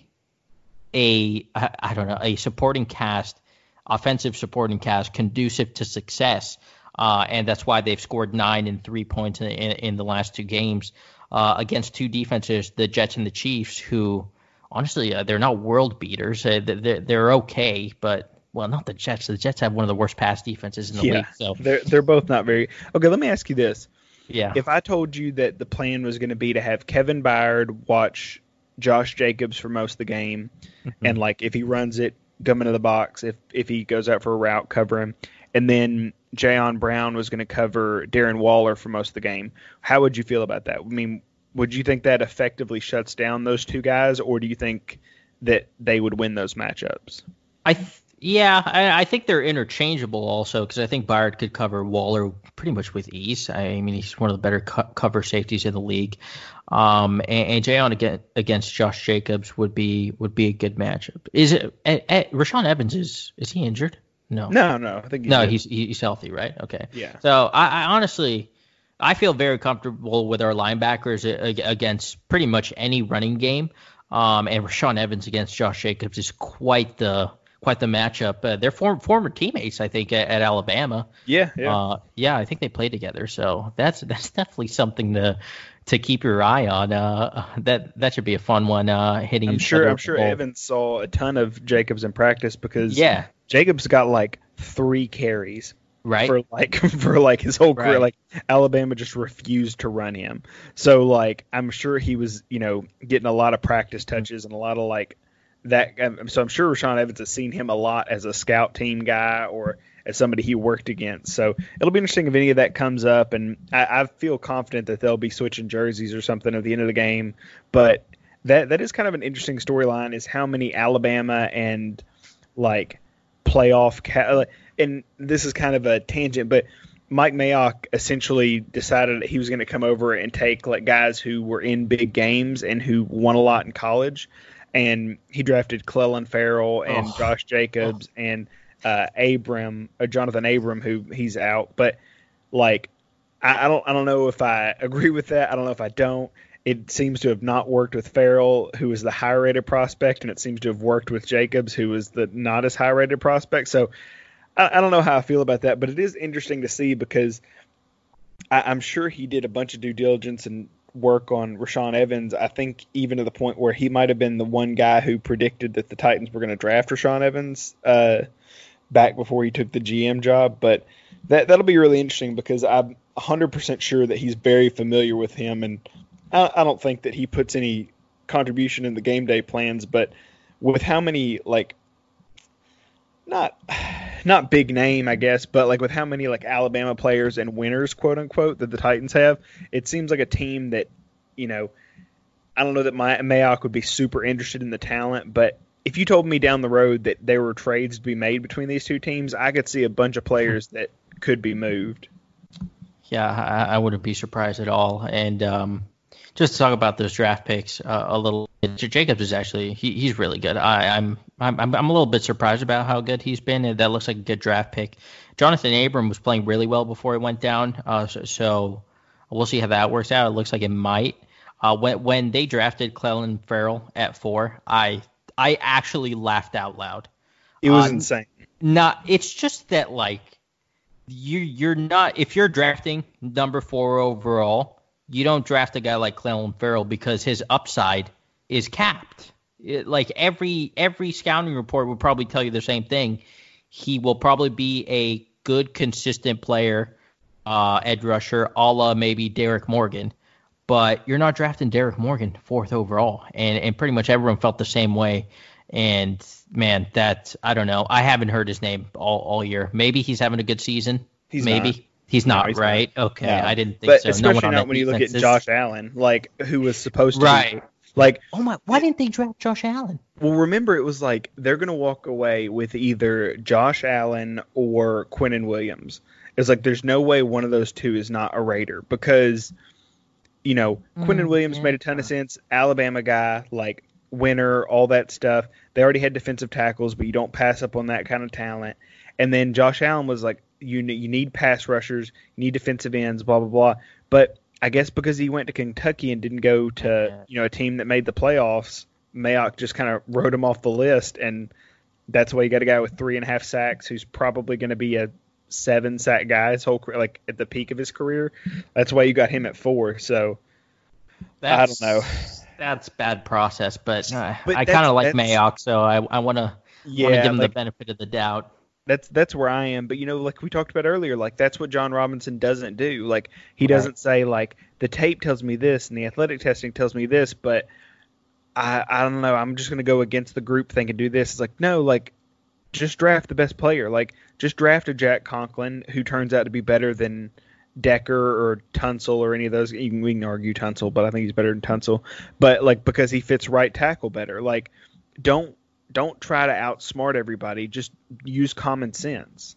D: a I don't know a supporting cast, offensive supporting cast conducive to success. Uh, and that's why they've scored nine and three points in, in, in the last two games uh, against two defenses, the Jets and the Chiefs, who honestly uh, they're not world beaters. Uh, they're, they're okay, but well, not the Jets. The Jets have one of the worst pass defenses in the
E: yeah,
D: league. So
E: they're they're both not very okay. Let me ask you this:
D: Yeah,
E: if I told you that the plan was going to be to have Kevin Byard watch Josh Jacobs for most of the game, mm-hmm. and like if he runs it, come into the box. If if he goes out for a route, cover him, and then Jayon Brown was going to cover Darren Waller for most of the game. How would you feel about that? I mean, would you think that effectively shuts down those two guys, or do you think that they would win those matchups?
D: I th- yeah, I, I, think they're interchangeable also because I think Byard could cover Waller pretty much with ease. I mean, he's one of the better co- cover safeties in the league. Um, and, and Jayon against, against Josh Jacobs would be would be a good matchup. Is it? At, at, Rashaan Evans is is he injured? No,
E: no, no. I think
D: he's no, good. he's he's healthy, right? Okay.
E: Yeah.
D: So I, I honestly, I feel very comfortable with our linebackers against pretty much any running game. Um, and Rashaan Evans against Josh Jacobs is quite the quite the matchup. Uh, they're form, former teammates, I think, at, at Alabama.
E: Yeah, yeah, uh,
D: yeah. I think they played together, so that's [LAUGHS] that's definitely something to to keep your eye on. Uh, that that should be a fun one. Uh, hitting.
E: I'm sure. I'm sure Evans saw a ton of Jacobs in practice because
D: yeah,
E: Jacobs got like three carries
D: right
E: for like [LAUGHS] for like his whole career
D: right.
E: like alabama just refused to run him so like i'm sure he was you know getting a lot of practice touches and a lot of like that um, so i'm sure rashaan evans has seen him a lot as a scout team guy or as somebody he worked against. So it'll be interesting if any of that comes up and i, I feel confident that they'll be switching jerseys or something at the end of the game. But that that is kind of an interesting storyline is how many alabama and like playoff ca- and this is kind of a tangent, but Mike Mayock essentially decided that he was going to come over and take like guys who were in big games and who won a lot in college, and he drafted Clelin Ferrell and oh. Josh Jacobs oh. and uh, Abram, uh, Jonathan Abram, who he's out, but like I, I don't I don't know if I agree with that. I don't know if I don't. It seems to have not worked with Ferrell, who is the high rated prospect, and it seems to have worked with Jacobs, who is the not as high rated prospect. So I, I, don't know how I feel about that, but it is interesting to see because I, am sure he did a bunch of due diligence and work on Rashaan Evans. I think even to the point where he might have been the one guy who predicted that the Titans were going to draft Rashaan Evans uh, back before he took the GM job. But that that'll be really interesting because I'm 100% sure that he's very familiar with him, and I, I don't think that he puts any contribution in the game day plans. But with how many like not not big name, I guess, but like with how many like Alabama players and winners, quote unquote, that the Titans have, it seems like a team that, you know, I don't know that my Mayock would be super interested in the talent, but if you told me down the road that there were trades to be made between these two teams, I could see a bunch of players that could be moved.
D: Yeah, I, I wouldn't be surprised at all. And um, just to talk about those draft picks uh, a little. Jacobs is actually he, he's really good. I, am I'm, I'm I'm a little bit surprised about how good he's been. That looks like a good draft pick. Jonathan Abram was playing really well before he went down. Uh, so, so, we'll see how that works out. It looks like it might. Uh, when when they drafted Clelin Ferrell at four, I I actually laughed out loud.
E: It was uh, insane.
D: Not it's just that like you you're not if you're drafting number four overall you don't draft a guy like Clelin Ferrell because his upside is capped. It, like every every scouting report would probably tell you the same thing. He will probably be a good, consistent player, uh, edge rusher, a la maybe Derrick Morgan. But you're not drafting Derrick Morgan fourth overall, and and pretty much everyone felt the same way. And man, that I don't know. I haven't heard his name all, all year. Maybe he's having a good season.
E: He's
D: maybe.
E: Not.
D: He's not no, he's right. Not. Okay, no. I didn't think
E: but
D: so.
E: Especially no not when you look at Josh Allen, like who was supposed to
D: right.
E: Like,
D: oh my, why didn't they draft Josh Allen?
E: Well, remember it was like they're gonna walk away with either Josh Allen or Quinnen Williams. It's like there's no way one of those two is not a Raider because, you know, mm, Quinnen Williams yeah. made a ton of sense. Alabama guy, like winner, all that stuff. They already had defensive tackles, but you don't pass up on that kind of talent. And then Josh Allen was like, you you need pass rushers, you need defensive ends, blah blah blah. But I guess because he went to Kentucky and didn't go to you know a team that made the playoffs, Mayock just kind of wrote him off the list, and that's why you got a guy with three and a half sacks who's probably going to be a seven sack guy his whole career, like at the peak of his career. That's why you got him at four. So that's, I don't know.
D: That's bad process, but, uh, but I kind of like Mayock, so I I want to yeah, give him like, the benefit of the doubt
E: that's that's where I am. But you know, like we talked about earlier, like that's what Jon Robinson doesn't do. Like he doesn't right. say like the tape tells me this and the athletic testing tells me this, but I I don't know. I'm just gonna go against the group thing and do this. It's like no, like just draft the best player. Like just draft a Jack Conklin who turns out to be better than Decker or Tunsil or any of those. Even we can argue Tunsil, but I think he's better than Tunsil. But like because he fits right tackle better. Like don't don't try to outsmart everybody. Just use common sense.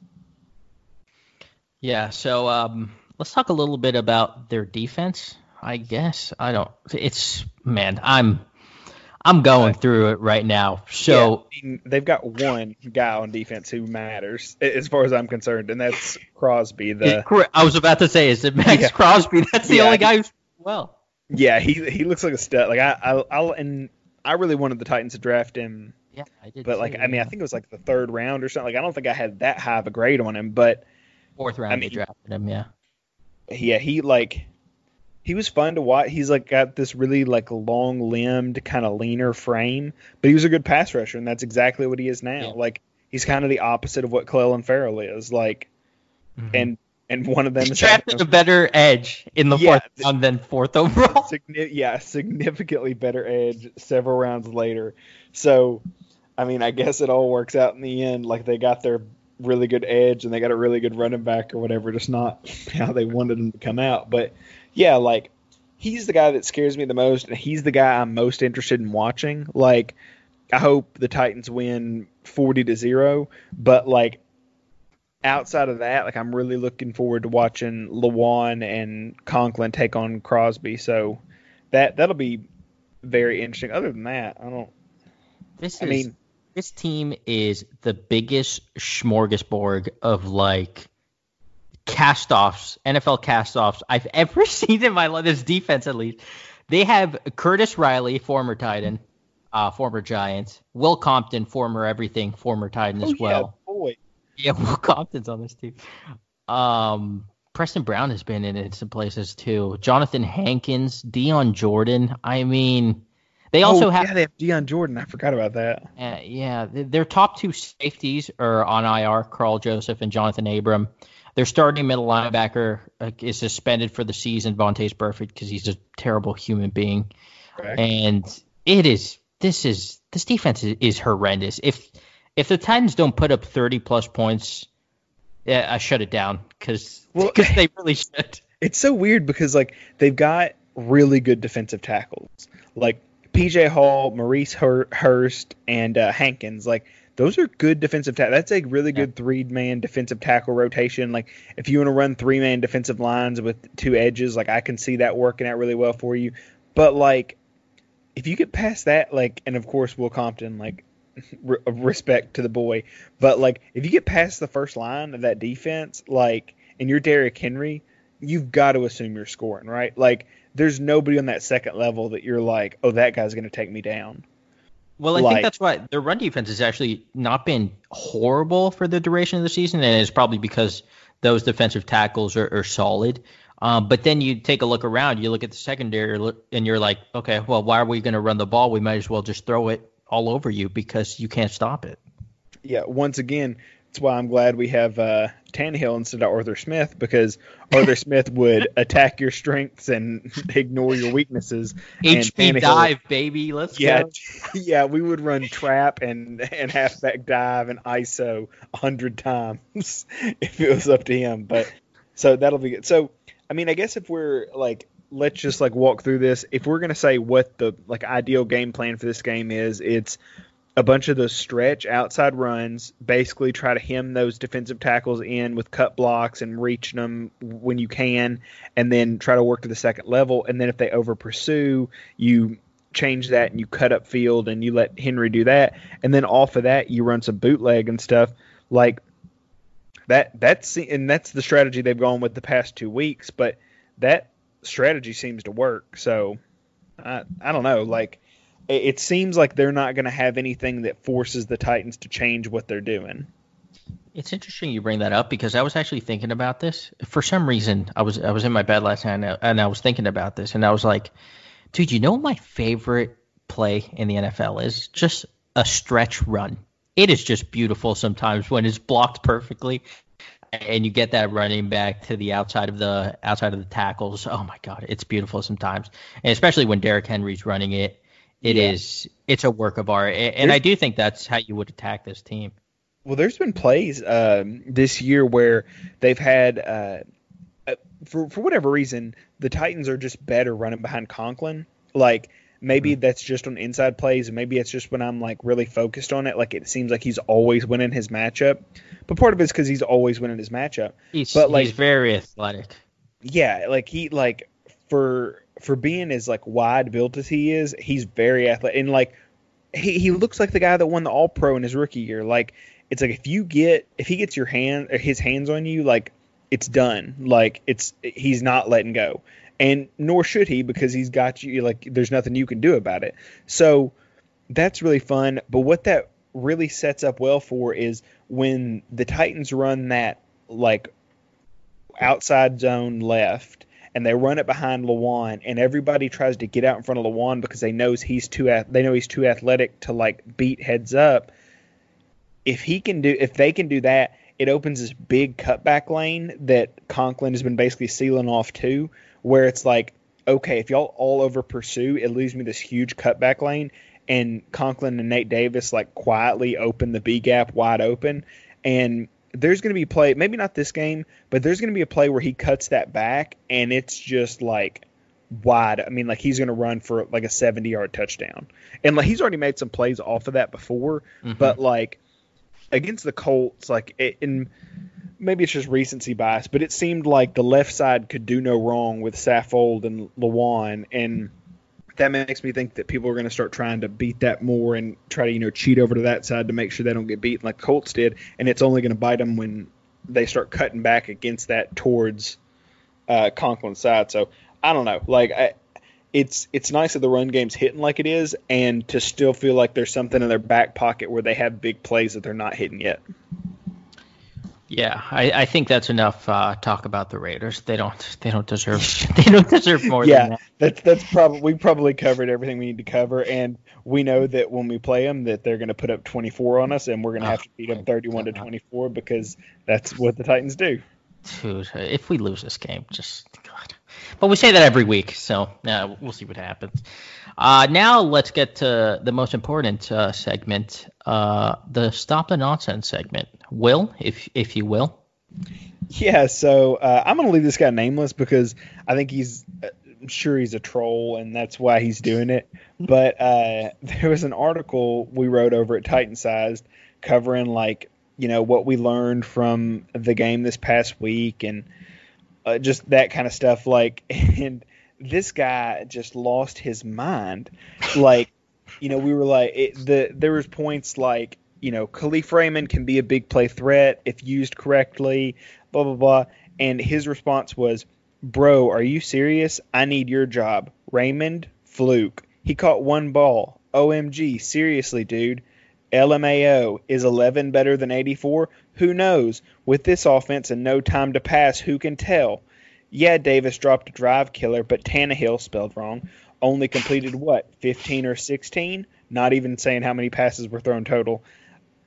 D: Yeah. So um, let's talk a little bit about their defense. I guess I don't. It's man, I'm I'm going through it right now. So
E: yeah, I mean, they've got one guy on defense who matters as far as I'm concerned, and that's Crosby. The
D: I was about to say, is it Maxx yeah. Crosby? That's the yeah, only guy who's well.
E: Yeah, he he looks like a stud. Like I, I I'll and I really wanted the Titans to draft him.
D: Yeah, I did.
E: But
D: too,
E: like, I mean, I think it was like the third round or something. Like, I don't think I had that high of a grade on him, but
D: fourth round I mean, they drafted him. Yeah.
E: Yeah, he like he was fun to watch. He's like got this really like long limbed, kind of leaner frame, but he was a good pass rusher, and that's exactly what he is now. Yeah. Like he's kind of the opposite of what Clelin Ferrell is. Like, mm-hmm. and and one of them
D: is drafted a better edge in the yeah, fourth round than fourth overall.
E: Signi- yeah, significantly better edge several rounds later. So, I mean, I guess it all works out in the end. Like they got their really good edge and they got a really good running back or whatever, just not [LAUGHS] how they wanted them to come out. But yeah, like he's the guy that scares me the most, and he's the guy I'm most interested in watching. Like, I hope the Titans win forty to zero, but like outside of that, like I'm really looking forward to watching Lewan and Conklin take on Crosby. So that that'll be very interesting. Other than that, I don't.
D: This I is, mean, this team is the biggest smorgasbord of like castoffs, NFL castoffs I've [LAUGHS] ever seen in my life. This defense, at least, they have Curtis Riley, former Titan, uh, former Giants, Will Compton, former everything, former Titan as oh, well.
E: Yeah, boy.
D: Yeah, [LAUGHS] Will Compton's on this team. Um, Preston Brown has been in it some places too. Johnathan Hankins, Dion Jordan. I mean, they also
E: oh,
D: have
E: yeah, they have Dion Jordan. I forgot about that.
D: Uh, yeah, their top two safeties are on IR: Karl Joseph and Jonathan Abram. Their starting middle linebacker is suspended for the season, Vontaze Burfict, because he's a terrible human being. Correct. And it is this is this defense is, is, horrendous. If if the Titans don't put up 30 plus points, yeah, I shut it down because well, they really should. [LAUGHS]
E: It's so weird because like they've got really good defensive tackles, like PJ Hall, Maurice Hurst, and uh, Hankins. Like those are good defensive tackle. That's a really good three man defensive tackle rotation. Like if you want to run three man defensive lines with two edges, like I can see that working out really well for you. But like if you get past that, like and of course Will Compton, like [LAUGHS] re- respect to the boy, but like if you get past the first line of that defense, like and you're Derrick Henry, you've got to assume you're scoring, right? Like there's nobody on that second level that you're like, oh, that guy's going to take me down.
D: Well, I like, think that's why their run defense has actually not been horrible for the duration of the season, and it's probably because those defensive tackles are, are solid. Um, but then you take a look around, you look at the secondary, and you're like, okay, well, why are we going to run the ball? We might as well just throw it all over you because you can't stop it.
E: Yeah, once again, that's why I'm glad we have uh, Tannehill instead of Arthur Smith because Arthur [LAUGHS] Smith would attack your strengths and [LAUGHS] ignore your weaknesses.
D: HB dive, baby. Let's
E: yeah,
D: go. [LAUGHS]
E: Yeah, we would run trap and and halfback dive and ISO a hundred times if it was up to him. But so that'll be good. So I mean, I guess if we're like let's just like walk through this. If we're gonna say what the like ideal game plan for this game is, it's a bunch of those stretch outside runs, basically try to hem those defensive tackles in with cut blocks and reaching them when you can, and then try to work to the second level. And then if they over pursue, you change that and you cut up field and you let Henry do that. And then off of that, you run some bootleg and stuff like that. That's and that's the strategy they've gone with the past two weeks. But that strategy seems to work. So I I don't know like it seems like they're not going to have anything that forces the Titans to change what they're doing.
D: It's interesting you bring that up because I was actually thinking about this. For some reason, I was I was in my bed last night and I was thinking about this and I was like, dude, you know my favorite play in the NFL is? Just a stretch run. It is just beautiful sometimes when it's blocked perfectly and you get that running back to the outside of the outside of the tackles. Oh my god, it's beautiful sometimes. And especially when Derrick Henry's running it it yeah. is. It's a work of art, and, I do think that's how you would attack this team.
E: Well, there's been plays um, this year where they've had, uh, uh, for for whatever reason, the Titans are just better running behind Conklin. Like maybe mm-hmm. that's just on inside plays, and maybe it's just when I'm like really focused on it. Like it seems like he's always winning his matchup, but part of it's because he's always winning his matchup.
D: He's
E: but
D: like, he's very athletic.
E: Yeah, like he like for for being as like wide built as he is, he's very athletic and like he, he looks like the guy that won the All Pro in his rookie year. Like it's like if you get if he gets your hand or his hands on you, like it's done. Like it's he's not letting go, and nor should he because he's got you. Like there's nothing you can do about it. So that's really fun. But what that really sets up well for is when the Titans run that like outside zone left and they run it behind Lewan, and everybody tries to get out in front of Lewan because they knows he's too they know he's too athletic to like beat heads up. If he can do, if they can do that, it opens this big cutback lane that Conklin has been basically sealing off too, where it's like, okay, if y'all all over pursue, it leaves me this huge cutback lane, and Conklin and Nate Davis like quietly open the B gap wide open, and there's going to be play, maybe not this game, but there's going to be a play where he cuts that back and it's just like wide. I mean, like he's going to run for like a 70 yard touchdown. And like he's already made some plays off of that before, mm-hmm. but like against the Colts, like it, in maybe it's just recency bias, but it seemed like the left side could do no wrong with Saffold and Lewan. And that makes me think that people are going to start trying to beat that more and try to you know cheat over to that side to make sure they don't get beaten like Colts did, and it's only going to bite them when they start cutting back against that towards uh, Conklin's side. So I don't know, like I, it's it's nice that the run game's hitting like it is, and to still feel like there's something in their back pocket where they have big plays that they're not hitting yet.
D: Yeah, I, I think that's enough uh, talk about the Raiders. They don't they don't deserve [LAUGHS] they don't deserve more
E: yeah,
D: than that.
E: that's that's probably we probably covered everything we need to cover, and we know that when we play them that they're going to put up 24 on us, and we're going to have to beat them 31 to 24 because that's what the Titans do.
D: Dude, if we lose this game, just God. But we say that every week, so yeah, we'll see what happens. Uh, now let's get to the most important uh, segment, uh, the stop the nonsense segment. Will, if if you will.
E: Yeah, so uh, I'm to leave this guy nameless because I think he's I'm uh, sure he's a troll and that's why he's doing it. But uh, there was an article we wrote over at Titan Sized covering like you know what we learned from the game this past week and Uh, just that kind of stuff. Like [LAUGHS] and this guy just lost his mind. Like, you know, we were like, it, the there was points like, you know, Kalif Raymond can be a big play threat if used correctly, blah blah blah. And his response was, "Bro, are you serious? I need your job." Raymond fluke. He caught one ball. OMG, seriously, dude. LMAO is 11 better than 84? Who knows? With this offense and no time to pass, who can tell? Yeah, Davis dropped a drive killer, but Tannehill, spelled wrong, only completed what, 15 or 16? Not even saying how many passes were thrown total.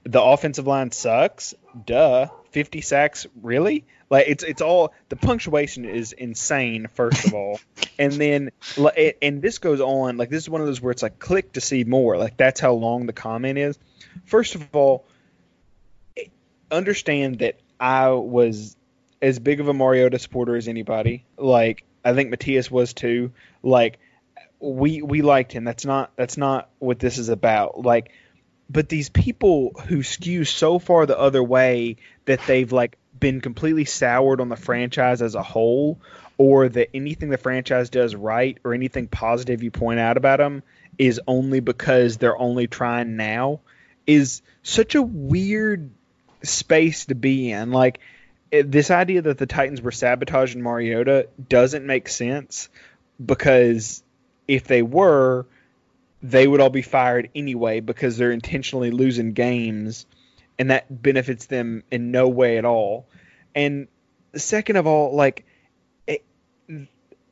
E: The offensive line sucks. Duh. 50 sacks, really? Like it's it's all the punctuation is insane first of all. [LAUGHS] and then and this goes on like this is one of those where it's like click to see more. Like that's how long the comment is. First of all, understand that I was as big of a Mariota supporter as anybody. Like I think Matthias was too. Like we we liked him. That's not that's not what this is about. Like but these people who skew so far the other way that they've like been completely soured on the franchise as a whole or that anything the franchise does right or anything positive you point out about them is only because they're only trying now is such a weird space to be in. Like it, this idea that the Titans were sabotaging Mariota doesn't make sense because if they were, they would all be fired anyway because they're intentionally losing games, and that benefits them in no way at all. And second of all, like,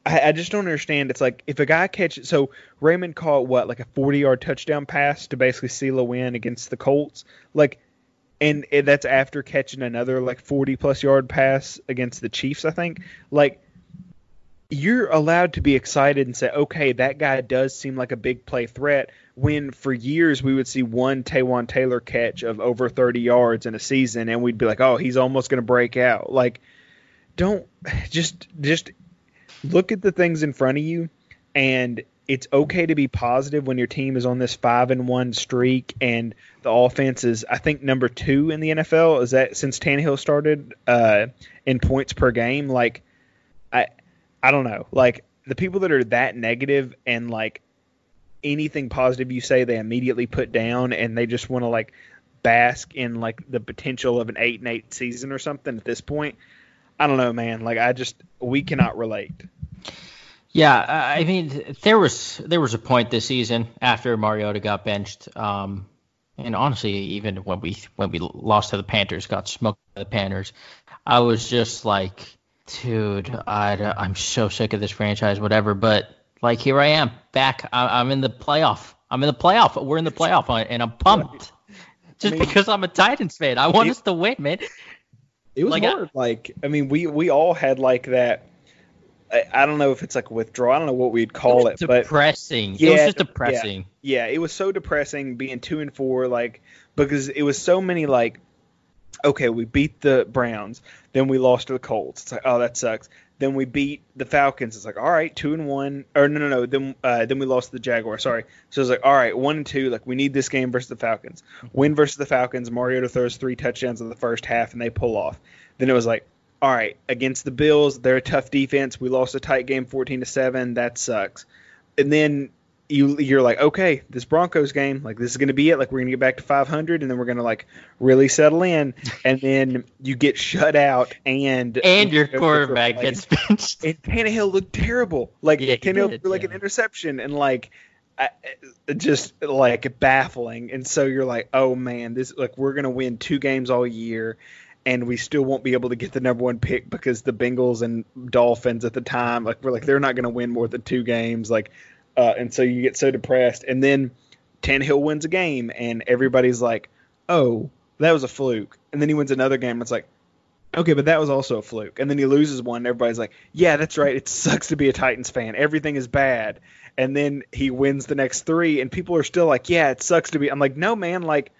E: I, I just don't understand. It's like if a guy catches, so Raymond caught what, like a 40 yard touchdown pass to basically seal a win against the Colts. Like, and that's after catching another like 40 plus yard pass against the Chiefs, I think. Like you're allowed to be excited and say, okay, that guy does seem like a big play threat, when for years we would see one Taywan Taylor catch of over 30 yards in a season and we'd be like, "Oh, he's almost going to break out." Like don't [SIGHS] just just look at the things in front of you and it's okay to be positive when your team is on this 5 and 1 streak and the offense is I think number 2 in the NFL is that since Tannehill started uh in points per game like I I don't know. Like the people that are that negative and like anything positive you say they immediately put down and they just want to like bask in like the potential of an 8 and 8 season or something at this point. I don't know, man. Like I just we cannot relate.
D: Yeah, I mean there was there was a point this season after Mariota got benched, um, and honestly, even when we when we lost to the Panthers, got smoked by the Panthers, I was just like, dude, I I'm so sick of this franchise, whatever. But like here I am back. I, am in the playoff. I'm in the playoff. We're in the playoff, and I'm pumped. Just I mean, because I'm a Titans fan, I want it, us to win, man.
E: It was like, hard. I, like I mean, we we all had like that. I, I, don't know if it's like withdrawal. I don't know what we'd call it,
D: it
E: but
D: depressing. Yeah, it was just depressing.
E: Yeah, yeah, it was so depressing being two and four, like because it was so many like. Okay, we beat the Browns, then we lost to the Colts. It's like, oh, that sucks. Then we beat the Falcons. It's like, all right, two and one. Or no, no, no. Then uh, then we lost to the Jaguars. Sorry. So it's like, all right, one and two. Like we need this game versus the Falcons. Win versus the Falcons. Mariota throws three touchdowns in the first half, and they pull off. Then it was like, all right, against the Bills, they're a tough defense. We lost a tight game, fourteen to seven. That sucks. And then you you're like, okay, this Broncos game, like this is going to be it. Like we're going to get back to 500, and then we're going to like really settle in. [LAUGHS] And then you get shut out, and
D: and your quarterback gets benched.
E: And Tannehill looked terrible. Like yeah, Tannehill did, like yeah. an interception, and like I, just like baffling. And so you're like, oh man, this like we're going to win two games all year. And we still won't be able to get the number one pick because the Bengals and Dolphins at the time, like we're like they're not going to win more than two games. Like uh, and so you get so depressed. And then Tannehill wins a game, and everybody's like, "Oh, that was a fluke." And then he wins another game. And it's like, okay, but that was also a fluke. And then he loses one. And everybody's like, "Yeah, that's right. It sucks to be a Titans fan. Everything is bad." And then he wins the next three, and people are still like, "Yeah, it sucks to be." I'm like, "No, man. Like,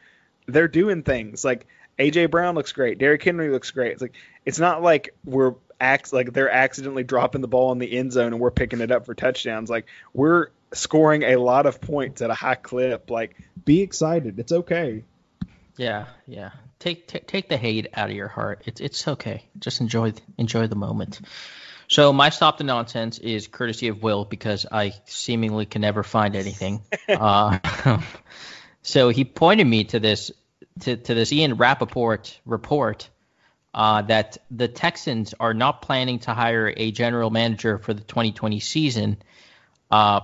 E: they're doing things. Like AJ Brown looks great. Derrick Henry looks great. It's like it's not like we're acts like they're accidentally dropping the ball in the end zone and we're picking it up for touchdowns. Like we're scoring a lot of points at a high clip. Like be excited. It's okay.
D: Yeah, yeah. Take take, take the hate out of your heart. It's it's okay. Just enjoy enjoy the moment. So my stop the nonsense is courtesy of Will because I seemingly can never find anything. [LAUGHS] uh, [LAUGHS] so he pointed me to this to, to this Ian Rapoport report uh, that the Texans are not planning to hire a general manager for the 2020 season uh,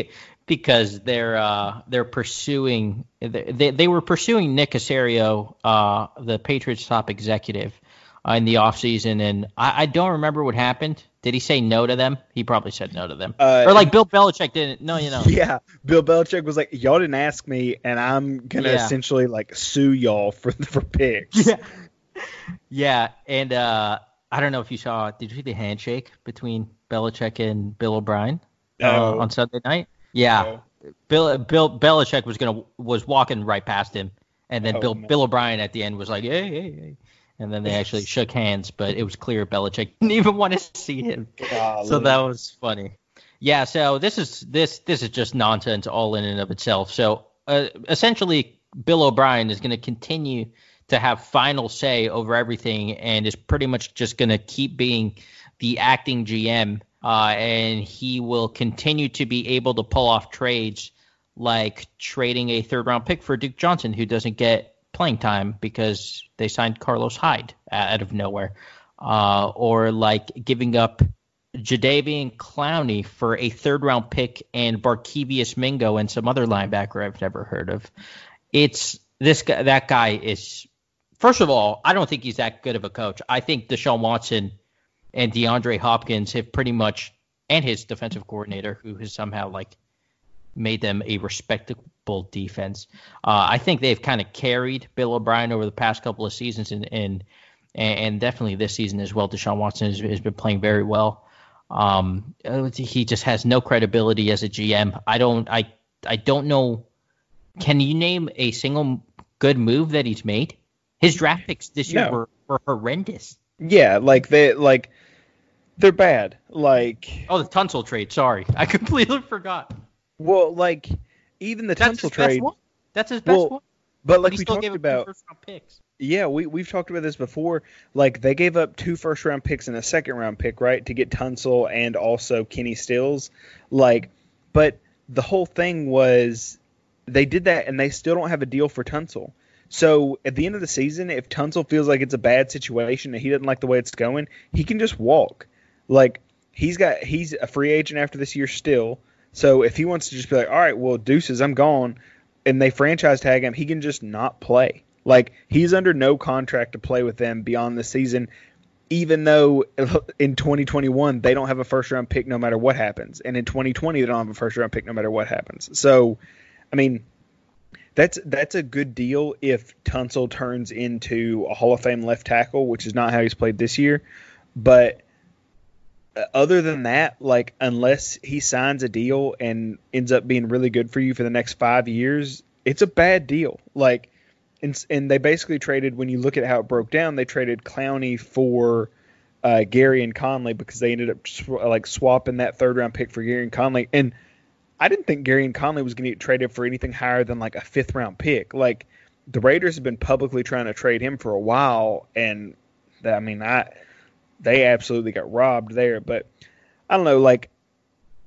D: [LAUGHS] because they're uh, they're pursuing they, they were pursuing Nick Caserio, uh, the Patriots' top executive, uh, in the offseason, and I, I, don't remember what happened. Did he say no to them? He probably said no to them. Uh, or like Bill Belichick didn't. No, you know. [LAUGHS]
E: Yeah, Bill Belichick was like, "Y'all didn't ask me, and I'm gonna yeah. essentially like sue y'all for for picks."
D: Yeah. [LAUGHS] Yeah, and uh, I don't know if you saw. Did you see the handshake between Belichick and Bill O'Brien uh, on Sunday night? Yeah, no. Bill Bill Belichick was gonna was walking right past him, and then oh, Bill man. Bill O'Brien at the end was like, "Hey, hey, hey." And then they actually shook hands, but it was clear Belichick didn't even want to see him. Golly. So that was funny. Yeah, so this is this this is just nonsense all in and of itself. So uh, essentially, Bill O'Brien is going to continue to have final say over everything and is pretty much just going to keep being the acting GM. Uh, and he will continue to be able to pull off trades like trading a third round pick for Duke Johnson, who doesn't get playing time because they signed Carlos Hyde out of nowhere, uh, or like giving up Jadeveon Clowney for a third round pick and Barkevious Mingo and some other linebacker I've never heard of. It's this guy, that guy is first of all, I don't think he's that good of a coach. I think Deshaun Watson and DeAndre Hopkins have pretty much, and his defensive coordinator, who has somehow like made them a respectable defense. Uh, I think they've kind of carried Bill O'Brien over the past couple of seasons, and and and definitely this season as well. Deshaun Watson has, has been playing very well. Um, he just has no credibility as a GM. I don't I I don't know can you name a single good move that he's made? His draft picks this year
E: No.
D: were, were horrendous.
E: Yeah, like they like they're bad. Like
D: Oh, the Tunsil trade. Sorry, I completely forgot.
E: Well, like even the
D: That's
E: Tunsil trade.
D: one. That's his best
E: Well,
D: one.
E: But like we
D: still
E: talked about,
D: first round picks.
E: yeah, we we've talked about this before. Like they gave up two first round picks and a second round pick, right, to get Tunsil and also Kenny Stills. Like, but the whole thing was they did that and they still don't have a deal for Tunsil. So at the end of the season, if Tunsil feels like it's a bad situation and he doesn't like the way it's going, he can just walk. Like he's got he's a free agent after this year still. So if he wants to just be like, all right, well, deuces, I'm gone, and they franchise tag him, he can just not play. Like he's under no contract to play with them beyond the season, even though [LAUGHS] in 2021 they don't have a first round pick no matter what happens, and in 2020 they don't have a first round pick no matter what happens. So, I mean, that's that's a good deal if Tunsil turns into a Hall of Fame left tackle, which is not how he's played this year. But other than that, like unless he signs a deal and ends up being really good for you for the next five years, it's a bad deal. Like, and, and they basically traded. When you look at how it broke down, they traded Clowney for uh, Gareon Conley because they ended up sw- like swapping that third round pick for Gareon Conley. And I didn't think Gareon Conley was going to get traded for anything higher than like a fifth round pick. Like the Raiders have been publicly trying to trade him for a while, and I mean, I they absolutely got robbed there. But I don't know, like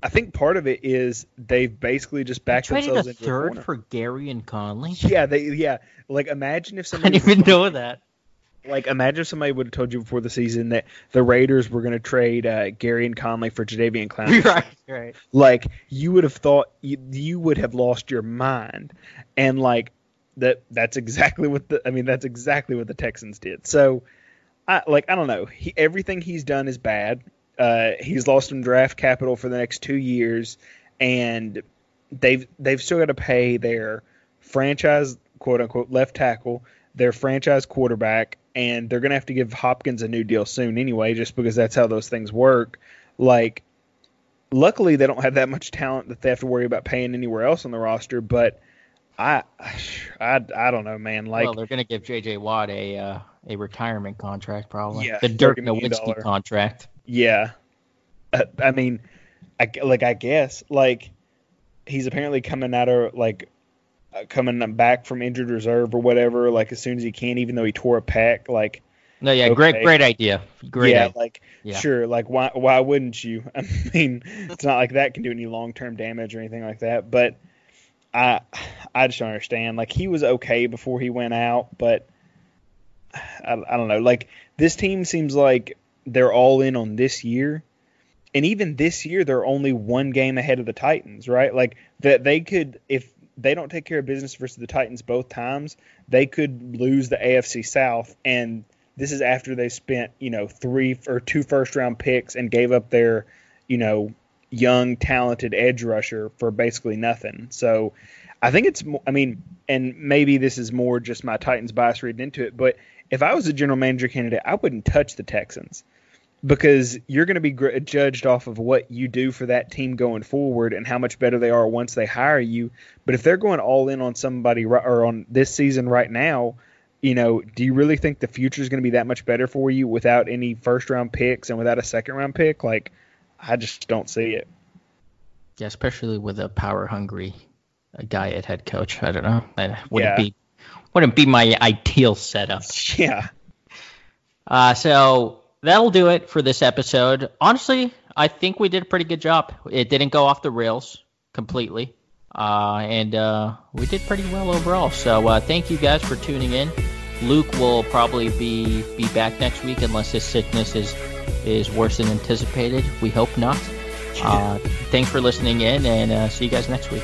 E: I think part of it is they've basically just backed
D: traded
E: themselves
D: a
E: into a
D: third
E: corner.
D: for Gareon Conley. [LAUGHS]
E: Yeah, they yeah. Like imagine if [LAUGHS]
D: I
E: somebody
D: didn't even know that.
E: like imagine if somebody would have told you before the season that the Raiders were going to trade uh, Gareon Conley for Jadeveon Clowney. [LAUGHS]
D: right, right.
E: Like you would have thought you, you would have lost your mind, and like that that's exactly what the I mean that's exactly what the Texans did. So I like I don't know. He, everything he's done is bad. Uh, he's lost some draft capital for the next two years, and they've they've still got to pay their franchise quote unquote left tackle, their franchise quarterback, and they're gonna have to give Hopkins a new deal soon anyway, just because that's how those things work. Like, luckily they don't have that much talent that they have to worry about paying anywhere else on the roster, but. I, [SIGHS] I, I don't know, man. Like,
D: well, they're going to give J.J. Watt a uh, a retirement contract, probably.
E: Yeah,
D: the Dirk
E: $30 million
D: Nowitzki contract.
E: Yeah, uh, I mean, I like I guess like he's apparently coming out of like uh, coming back from injured reserve or whatever, like as soon as he can, even though he tore a pec. Like,
D: No, yeah,
E: Okay.
D: great, great idea. Great
E: yeah,
D: idea.
E: like
D: Yeah.
E: sure, like why why wouldn't you? [LAUGHS] I mean, it's not like that can do any long term damage or anything like that. But I I just don't understand. Like he was okay before he went out, but I, I don't know. Like this team seems like they're all in on this year. And even this year, they're only one game ahead of the Titans, right? Like that they could, if they don't take care of business versus the Titans both times, they could lose the AFC South. And this is after they spent, you know, three or two first round picks and gave up their, you know, young, talented edge rusher for basically nothing. So I think it's, I mean, and maybe this is more just my Titans bias reading into it, but if I was a general manager candidate, I wouldn't touch the Texans because you're going to be gr- judged off of what you do for that team going forward and how much better they are once they hire you. But if they're going all in on somebody or on this season right now, you know, do you really think the future is going to be that much better for you without any first round picks and without a second round pick? Like, I just don't see it.
D: Yeah, especially with a power hungry uh, guy at head coach. I don't know. That wouldn't
E: Yeah.
D: be wouldn't be my ideal setup. [LAUGHS] [LAUGHS]
E: Yeah.
D: Uh, so that'll do it for this episode. Honestly, I think we did a pretty good job. It didn't go off the rails completely, uh, and uh, we did pretty well overall. So uh, thank you guys for tuning in. Luke will probably be be back next week unless his sickness is is worse than anticipated. We hope not. Uh, thanks for listening in, and uh, see you guys next week.